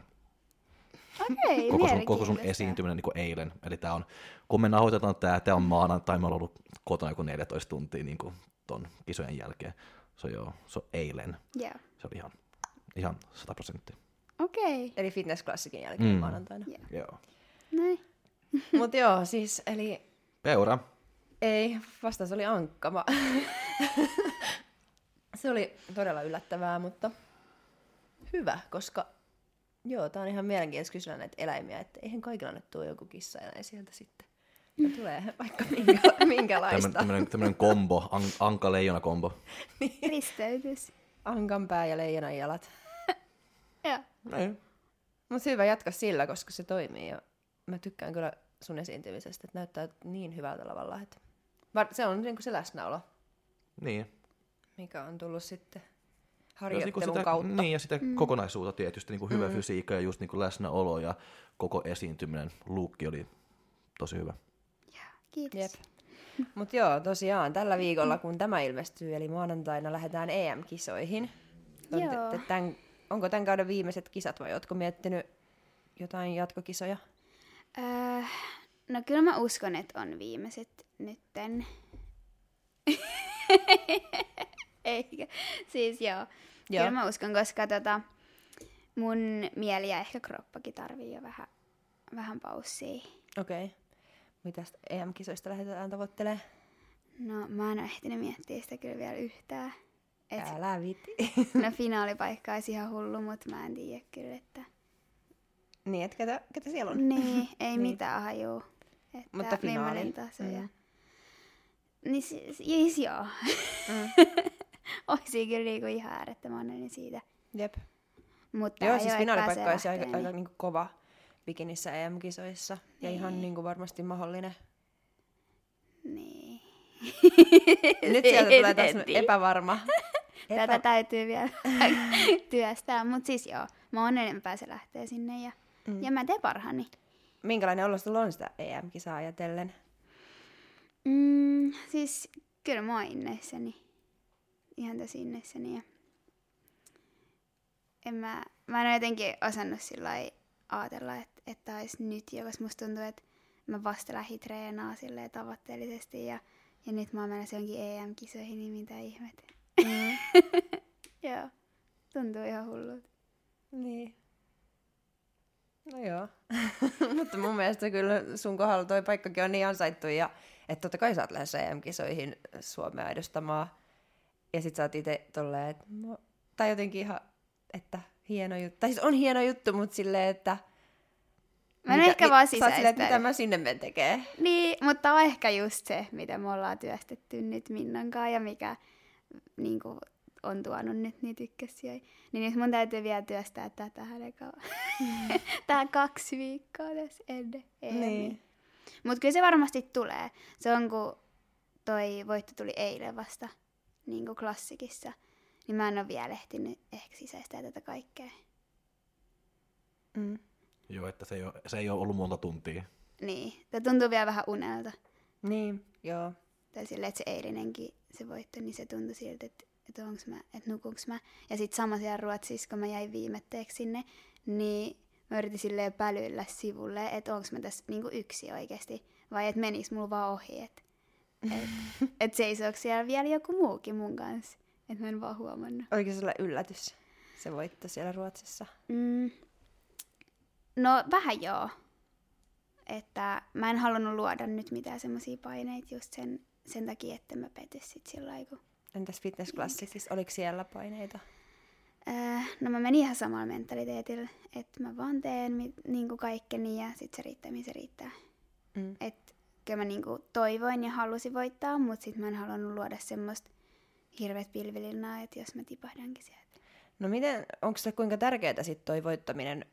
[SPEAKER 2] okei,
[SPEAKER 1] koko sun, koko sun esiintyminen niin eilen. Eli tää on, kun me nauhoitetaan tää, tää on maanantai, mä oon ollut kotona joku 14 tuntia niin kuin ton kisojen jälkeen. Se on joo, se on eilen.
[SPEAKER 2] Joo,
[SPEAKER 1] Se oli ihan, ihan 100 prosenttia.
[SPEAKER 2] okei.
[SPEAKER 3] Eli fitnessklassikin jälkeen
[SPEAKER 1] Mm.
[SPEAKER 3] maanantaina.
[SPEAKER 2] Joo.
[SPEAKER 1] Joo.
[SPEAKER 2] Näin.
[SPEAKER 3] Mutta joo, siis, eli
[SPEAKER 1] Peura.
[SPEAKER 3] ei, vastaus oli ankka. Mä... se oli todella yllättävää, mutta hyvä, koska joo, tää on ihan mielenkiintoista kysyä näitä eläimiä, että eihän kaikilla nyt tuo joku kissaeläin sieltä sitten. Ja tulee vaikka minkä, minkälaista.
[SPEAKER 1] Tämmönen kombo, an, anka-leijona-kombo.
[SPEAKER 2] Risteytys.
[SPEAKER 3] Ankan pää ja leijonan jalat.
[SPEAKER 2] Joo.
[SPEAKER 1] Ei.
[SPEAKER 3] Mutta hyvä jatka sillä, koska se toimii. Ja mä tykkään kyllä sun esiintymisestä, että näyttää niin hyvältä lavalla. Että var- se on niin kuin se läsnäolo,
[SPEAKER 1] Niin.
[SPEAKER 3] mikä on tullut sitten harjoittelun
[SPEAKER 1] sitä,
[SPEAKER 3] kautta.
[SPEAKER 1] Niin, ja sitä mm. kokonaisuutta tietysti, niin kuin hyvä mm. fysiikka ja just niin kuin läsnäolo ja koko esiintyminen. Luukki oli tosi hyvä.
[SPEAKER 2] Kiitos.
[SPEAKER 3] Jep. Mutta joo, tosiaan tällä viikolla, kun tämä ilmestyy, eli maanantaina lähdetään EM-kisoihin. On
[SPEAKER 2] Joo.
[SPEAKER 3] te- te- Tän, onko tämän kauden viimeiset kisat vai ootko miettinyt jotain jatkokisoja?
[SPEAKER 2] Öö, no kyllä mä uskon, että on viimeiset nytten. Eikä. Siis joo. Joo. Kyllä mä uskon, koska tota, mun mieli ja ehkä kroppakin tarvii jo vähän, vähän paussia.
[SPEAKER 3] Okei. Okay. Mitä EM-kisoista lähdetään tavoittelemaan?
[SPEAKER 2] No mä en ole ehtinyt miettiä sitä kyllä vielä yhtään. Et,
[SPEAKER 3] Älä viti.
[SPEAKER 2] no finaalipaikka olisi ihan hullu, mutta mä en tiedä kyllä, että...
[SPEAKER 3] niin, että ketä, ketä siellä on?
[SPEAKER 2] Niin, ei
[SPEAKER 3] Niin.
[SPEAKER 2] mitään hajuu. Että
[SPEAKER 3] Mutta finaali.
[SPEAKER 2] taso
[SPEAKER 3] Mm.
[SPEAKER 2] ja... Niin siis, siis joo.
[SPEAKER 3] Mm.
[SPEAKER 2] Oisin kyllä niinku ihan äärettömän onnellinen siitä.
[SPEAKER 3] Jep.
[SPEAKER 2] Mutta
[SPEAKER 3] Joo, siis finaalipaikka olisi aika,
[SPEAKER 2] lähtee,
[SPEAKER 3] aika niinku kova bikinissä EM-kisoissa. Ja
[SPEAKER 2] Niin.
[SPEAKER 3] ihan niinku varmasti mahdollinen.
[SPEAKER 2] Niin.
[SPEAKER 3] Nyt sieltä tulee taas epävarma.
[SPEAKER 2] Tätä täytyy vielä työstää. Mutta siis joo, mä oon onnellinen pääse lähtee sinne ja,
[SPEAKER 3] Mm.
[SPEAKER 2] mm. ja mä teen parhaani.
[SPEAKER 3] Minkälainen olo sulla on sitä EM-kisaa ajatellen?
[SPEAKER 2] Mm, siis kyllä mä oon inneissäni. Ihan tosi inneissäni. Ja en mä, mä en ole jotenkin osannut sillä ajatella, että, että olisi nyt, ja koska musta tuntuu, että mä vasta lähitreenaa silleen tavoitteellisesti ja, ja nyt mä oon menossa jonkin EM-kisoihin, niin mitä ihmettä. Mm. joo, tuntuu ihan hullulta.
[SPEAKER 3] Niin. No joo. Mutta mun mielestä kyllä sun kohdalla toi paikkakin on niin ansaittu ja että totta kai sä oot lähes EM-kisoihin Suomea edustamaan. Ja sit sä oot itse tolleen, että no, tai jotenkin ihan, että hieno juttu. Tai siis on hieno juttu, mutta silleen, että
[SPEAKER 2] Mä en ehkä vaan sisäistä.
[SPEAKER 3] Silleen, että mitä mä sinne men tekee.
[SPEAKER 2] Niin, mutta on ehkä just se, mitä me ollaan työstetty nyt Minnankaan ja mikä niin kuin, on tuonut nyt niitä ykkösiä. Niin nyt mun täytyy vielä työstää tätä hänen mm. Tää kaksi viikkoa tässä ennen. Niin. Mutta kyllä se varmasti tulee. Se on, kun toi voitto tuli eilen vasta niin kuin klassikissa. Niin mä en ole vielä ehtinyt ehkä sisäistää tätä kaikkea.
[SPEAKER 1] Mm. Joo, että se ei, ole, se ei ole ollut monta tuntia.
[SPEAKER 2] Niin, tämä tuntuu vielä vähän unelta.
[SPEAKER 3] Niin, joo.
[SPEAKER 2] Tai silleen, että se eilinenkin se voitto, niin se tuntui siltä, että, että onks mä, että nukunks mä. Ja sitten sama siellä Ruotsissa, kun mä jäin viimetteeksi sinne, niin mä yritin silleen pälyillä sivulle, että onks mä tässä niinku yksi oikeasti, vai että menis mulla vaan ohi, että et, et seisooko siellä vielä joku muukin mun kanssa, että mä en vaan huomannut.
[SPEAKER 3] Oliko sulle yllätys se voitto siellä Ruotsissa?
[SPEAKER 2] Mm, No vähän joo. Että mä en halunnut luoda nyt mitään semmoisia paineita just sen, sen takia, että mä petys sit sillä kun...
[SPEAKER 3] Entäs Fitness siis oliko siellä paineita?
[SPEAKER 2] Öö, no mä menin ihan samalla mentaliteetillä, että mä vaan teen mi- niinku kaikkeni ja sit se riittää, mihin se riittää. Mm. Et kyllä mä niinku toivoin ja halusin voittaa, mutta sit mä en halunnut luoda semmoista hirveät pilvilinnaa, että jos mä tipahdankin sieltä.
[SPEAKER 3] No miten, onko se kuinka tärkeää sitten toi voittaminen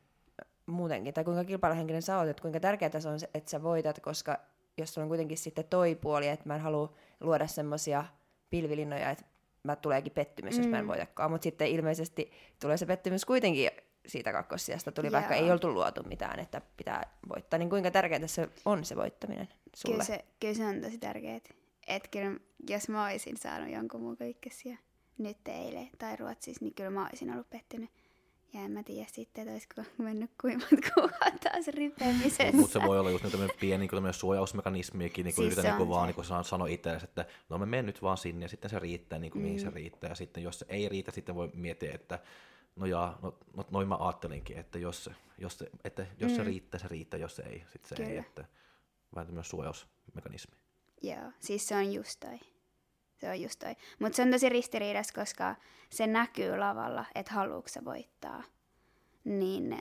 [SPEAKER 3] muutenkin, tai kuinka kilpailuhenkinen sä oot, että kuinka tärkeää se on, että sä voitat, koska jos sulla on kuitenkin sitten toi puoli, että mä en halua luoda semmoisia pilvilinnoja, että mä tuleekin pettymys, mm. jos mä en mm. voitakaan, mutta sitten ilmeisesti tulee se pettymys kuitenkin siitä kakkossiasta tuli, Joo. vaikka ei oltu luotu mitään, että pitää voittaa, niin kuinka tärkeää se on se voittaminen sulle?
[SPEAKER 2] Kyllä se, kyllä se on tosi tärkeää. Että kyllä, jos mä olisin saanut jonkun muun ykkösiä nyt eilen tai Ruotsissa, niin kyllä mä olisin ollut pettynyt. Ja en mä tiedä sitten, että olisiko mennyt kuivat kuvat taas ripeämisessä.
[SPEAKER 1] Mutta se voi olla just tämmöinen pieni niin suojausmekanismiakin, niin siis yritän niin vaan niin sanoa itsellesi, että no mä menen nyt vaan sinne ja sitten se riittää niin kuin mm. mihin se mm. riittää. Ja sitten jos se ei riitä, sitten voi miettiä, että no jaa, no, no noin mä ajattelinkin, että jos, se, jos, se, että jos mm. se riittää, se riittää, jos se ei, sitten se Kyllä. ei. Että vähän myös suojausmekanismi.
[SPEAKER 2] Joo, siis se on just toi. Se on just toi. Mutta se on tosi ristiriidas, koska se näkyy lavalla, että haluuko se voittaa. Niin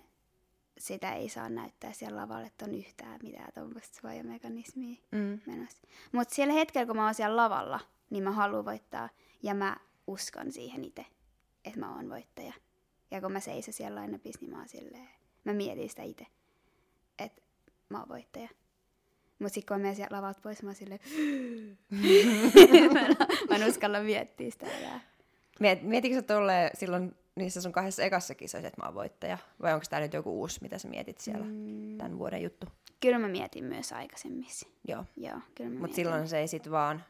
[SPEAKER 2] sitä ei saa näyttää siellä lavalla, että on yhtään mitään tuommoista suojamekanismia mm. menossa. Mutta siellä hetkellä, kun mä oon siellä lavalla, niin mä haluan voittaa ja mä uskon siihen itse, että mä oon voittaja. Ja kun mä seison siellä aina niin mä oon silleen, mä mietin sitä itse, että mä oon voittaja. Mutta sitten kun mä sieltä lavalta pois, mä oon silleen, mä en uskalla miettiä sitä enää.
[SPEAKER 3] Miet, mietitkö sä tolleen silloin niissä sun kahdessa ekassa kisoissa, että mä oon voittaja? Vai onko tämä nyt joku uusi, mitä sä mietit siellä, mm. tämän vuoden juttu?
[SPEAKER 2] Kyllä mä mietin myös aikaisemmissa.
[SPEAKER 3] Joo.
[SPEAKER 2] Joo, kyllä
[SPEAKER 3] Mutta silloin se ei sit vaan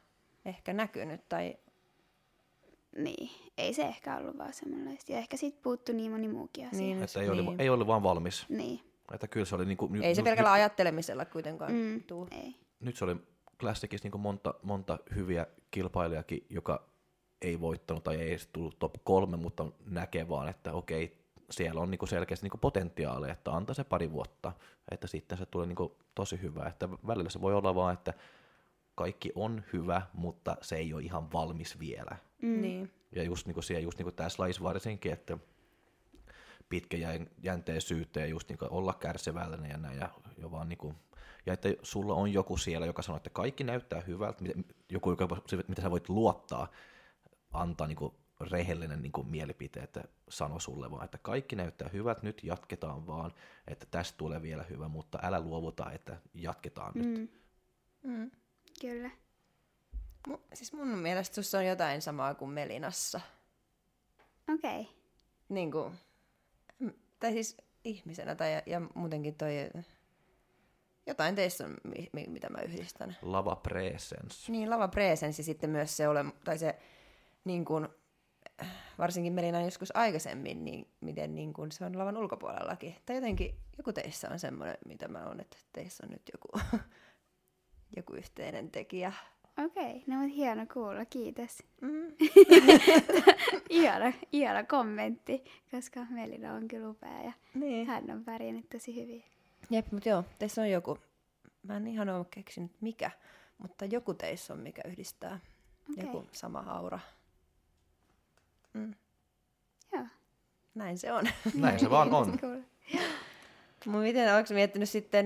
[SPEAKER 3] ehkä näkynyt tai...
[SPEAKER 2] Niin, ei se ehkä ollut vaan semmoista. Ja ehkä siitä puuttu niin moni muukin asia.
[SPEAKER 1] Niin, että ei, niin. Ollut, ei ollut vaan valmis.
[SPEAKER 2] Niin.
[SPEAKER 1] Että kyllä se oli niinku,
[SPEAKER 3] ei se pelkällä ajattelemisella kuitenkaan mm, tuu.
[SPEAKER 2] Ei.
[SPEAKER 1] Nyt se oli Classicissa niinku monta, monta hyviä kilpailijakin, joka ei voittanut tai ei edes tullut top kolme, mutta näkee vaan, että okei, siellä on niinku selkeästi niinku potentiaalia, että antaa se pari vuotta, että sitten se tulee niinku tosi hyvä. Että välillä se voi olla vaan, että kaikki on hyvä, mutta se ei ole ihan valmis vielä.
[SPEAKER 3] Mm. Niin.
[SPEAKER 1] Ja just niinku siellä, just niinku tässä lajissa varsinkin, että pitkäjänteisyyteen ja just niin olla kärsivällinen ja näin, ja, ja vaan niin kuin, ja että sulla on joku siellä, joka sanoo, että kaikki näyttää hyvältä, joku, joka, mitä sä voit luottaa, antaa niin kuin rehellinen niin kuin mielipite, että sano sulle vaan, että kaikki näyttää hyvältä, nyt jatketaan vaan, että tästä tulee vielä hyvä, mutta älä luovuta, että jatketaan mm. nyt.
[SPEAKER 2] Mm. Kyllä.
[SPEAKER 3] M- siis mun mielestä sussa on jotain samaa kuin Melinassa.
[SPEAKER 2] Okei. Okay.
[SPEAKER 3] Niin kuin, tai siis ihmisenä tai ja, ja muutenkin toi jotain teissä on, mi- mi- mitä mä yhdistän.
[SPEAKER 1] Lava Presence.
[SPEAKER 3] Niin, lava presence ja sitten myös se ole, tai se niin kuin, varsinkin Melina joskus aikaisemmin, niin miten niin kuin se on lavan ulkopuolellakin. Tai jotenkin joku teissä on semmoinen, mitä mä oon, että teissä on nyt joku, joku yhteinen tekijä.
[SPEAKER 2] Okei, okay, no mutta hieno kuulla, kiitos.
[SPEAKER 3] Mm.
[SPEAKER 2] ihana, ihana kommentti, koska Melina on kyllä upea ja
[SPEAKER 3] Niin.
[SPEAKER 2] hän on pärjännyt tosi hyvin.
[SPEAKER 3] Jep, mutta joo, teissä on joku, mä en ihan ole keksinyt mikä, mutta joku teissä on, mikä yhdistää.
[SPEAKER 2] Okei.
[SPEAKER 3] Joku sama aura. Mm.
[SPEAKER 2] Joo.
[SPEAKER 3] Näin se on.
[SPEAKER 1] Näin se vaan on.
[SPEAKER 3] Mutta miten, oletko miettinyt sitten,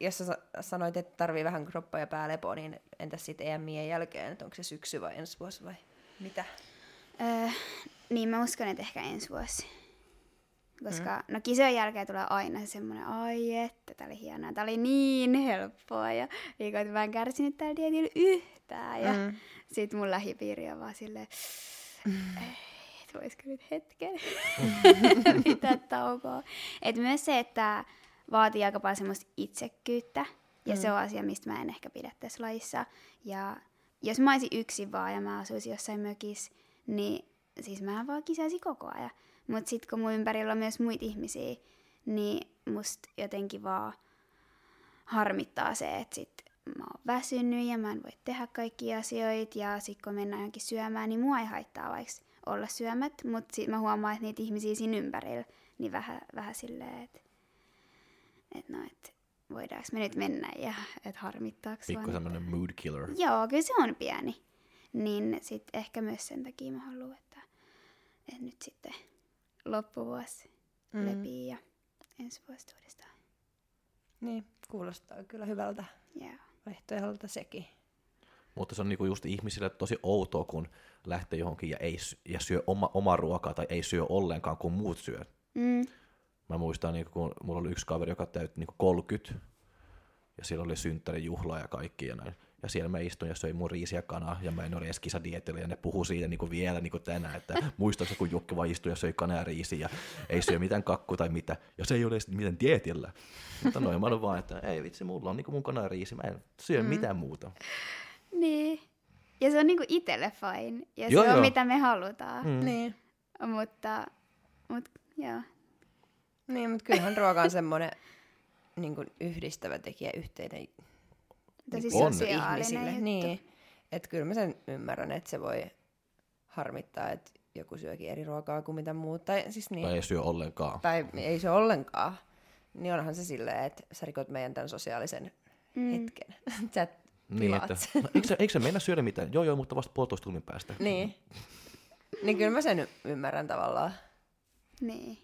[SPEAKER 3] jos sä sa- sanoit, että tarvii vähän kroppaa ja päälepoa, niin entäs sitten EMien jälkeen, että onko se syksy vai ensi vuosi vai mitä?
[SPEAKER 2] Öö, niin mä uskon, että ehkä ensi vuosi. Koska, mm. no kisojen jälkeen tulee aina se semmoinen, ai että, tää oli hienoa, tää oli niin helppoa ja niin että mä en kärsinyt tällä dietillä yhtään. Ja
[SPEAKER 3] Mm.
[SPEAKER 2] sit mun lähipiiri on vaan silleen, että voisiko nyt hetken pitää taukoa. Et myös se, että vaatii aika paljon semmoista itsekkyyttä, ja se on asia, mistä mä en ehkä pidä tässä lajissa. Ja jos mä olisin yksin vaan ja mä asuisin jossain mökissä, niin siis mä vaan kisaisin koko ajan. Mutta sitten kun mun ympärillä on myös muita ihmisiä, niin musta jotenkin vaan harmittaa se, että sit mä oon väsynyt ja mä en voi tehdä kaikkia asioita ja sit kun mennään johonkin syömään, niin mua ei haittaa vaikka olla syömät, mutta sit mä huomaan, että niitä ihmisiä siinä ympärillä, niin vähän, vähän silleen, että et no, et voidaanko me nyt mennä ja että harmittaako
[SPEAKER 1] Pikku semmoinen mood killer.
[SPEAKER 2] Joo, kyllä se on pieni. Niin sit ehkä myös sen takia mä haluan, nyt sitten loppuvuosi mm. lepii ja ensi vuosi uudestaan.
[SPEAKER 3] Niin, kuulostaa kyllä hyvältä
[SPEAKER 2] Joo.
[SPEAKER 3] vaihtoehdolta sekin.
[SPEAKER 1] Mutta se on niinku just ihmisille tosi outoa, kun lähtee johonkin ja, ei, ja syö oma, oma ruokaa tai ei syö ollenkaan, kun muut syö.
[SPEAKER 2] Mm.
[SPEAKER 1] Mä muistan, niin kun mulla oli yksi kaveri, joka täytti niin 30, ja siellä oli synttärijuhla ja kaikki ja näin. Ja siellä mä istuin ja söin mun riisiä kanaa, ja mä en ole edes kisadietillä, ja ne puhuu siitä niin kuin vielä niin kuin tänään, että muistatko, kun Jukki vaan istui ja söi kanaa ja riisiä, ja ei syö mitään kakku tai mitä, ja se ei ole edes mitään dietillä. Mutta noin mä olen vaan, että ei vitsi, mulla on niin kuin mun kanaa ja riisi, mä en syö mm. mitään muuta.
[SPEAKER 2] Niin. Ja se on niinku itselle fine. Ja
[SPEAKER 1] Joo,
[SPEAKER 2] se on
[SPEAKER 1] joo.
[SPEAKER 2] mitä me halutaan.
[SPEAKER 1] Mm.
[SPEAKER 3] Niin.
[SPEAKER 2] Mutta, mutta joo.
[SPEAKER 3] Niin, mutta kyllähän ruoka on semmoinen niin kuin yhdistävä tekijä, yhteinen
[SPEAKER 2] Tosi
[SPEAKER 1] On.
[SPEAKER 2] sosiaalinen
[SPEAKER 3] ihmisille.
[SPEAKER 2] juttu.
[SPEAKER 3] Niin, että kyllä mä sen ymmärrän, että se voi harmittaa, että joku syökin eri ruokaa kuin mitä muut. Tai, siis niin,
[SPEAKER 1] Tai ei syö ollenkaan.
[SPEAKER 3] tai ei se ollenkaan. Niin onhan se silleen, että sä rikot meidän tämän sosiaalisen mm. hetken. sä
[SPEAKER 1] Niin, että, no, eikö, se, eikö se mennä syödä mitään? Joo, joo, mutta vasta puolitoista tunnin päästä.
[SPEAKER 3] niin. niin kyllä mä sen ymmärrän tavallaan.
[SPEAKER 2] Niin.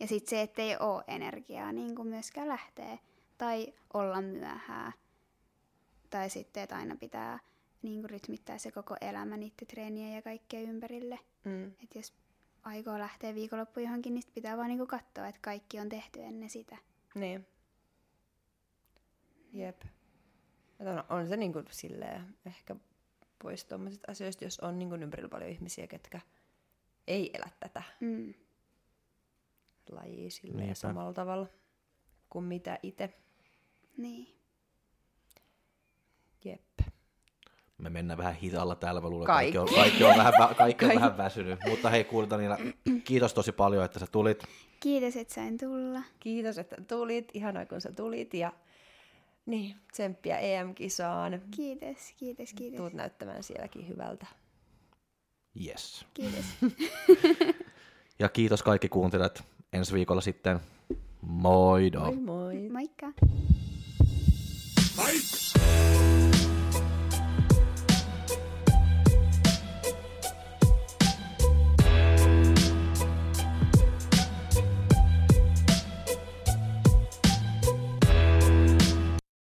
[SPEAKER 2] Ja sitten se, ettei ole energiaa niin kuin myöskään lähtee. Tai olla myöhää. Tai sitten, että aina pitää niin kuin rytmittää se koko elämä niiden treenien ja kaikkea ympärille.
[SPEAKER 3] Mm.
[SPEAKER 2] Että jos aikoo lähteä viikonloppu johonkin, niin pitää vaan niinku katsoa, että kaikki on tehty ennen sitä.
[SPEAKER 3] Niin. Jep. Et On, on se niinku silleen ehkä pois tuommoisista asioista, jos on niinku ympärillä paljon ihmisiä, ketkä ei elä tätä
[SPEAKER 2] Mm.
[SPEAKER 3] lajia silleen
[SPEAKER 1] Niinpä.
[SPEAKER 3] samalla tavalla kuin mitä itse.
[SPEAKER 2] Niin.
[SPEAKER 3] Jep.
[SPEAKER 1] Me mennään vähän hitaalla täällä, mä luulen,
[SPEAKER 3] Kaikki.
[SPEAKER 1] kaikki on, kaikki on, vähän, vä- kaikki on
[SPEAKER 3] Kaikki.
[SPEAKER 1] vähän väsynyt. Mutta hei, kuule Daniela, kiitos tosi paljon, että sä tulit.
[SPEAKER 2] Kiitos, että sain tulla.
[SPEAKER 3] Kiitos, että tulit. Ihanaa, kun sä tulit. Ja niin, tsemppiä EM-kisaan.
[SPEAKER 2] Kiitos, kiitos, kiitos.
[SPEAKER 3] Tuut näyttämään sielläkin hyvältä.
[SPEAKER 1] Yes.
[SPEAKER 2] Kiitos.
[SPEAKER 1] Ja kiitos kaikki kuuntelijat. Ensi viikolla sitten. Moido.
[SPEAKER 3] Moi moi!
[SPEAKER 2] Moikka.
[SPEAKER 4] Fight!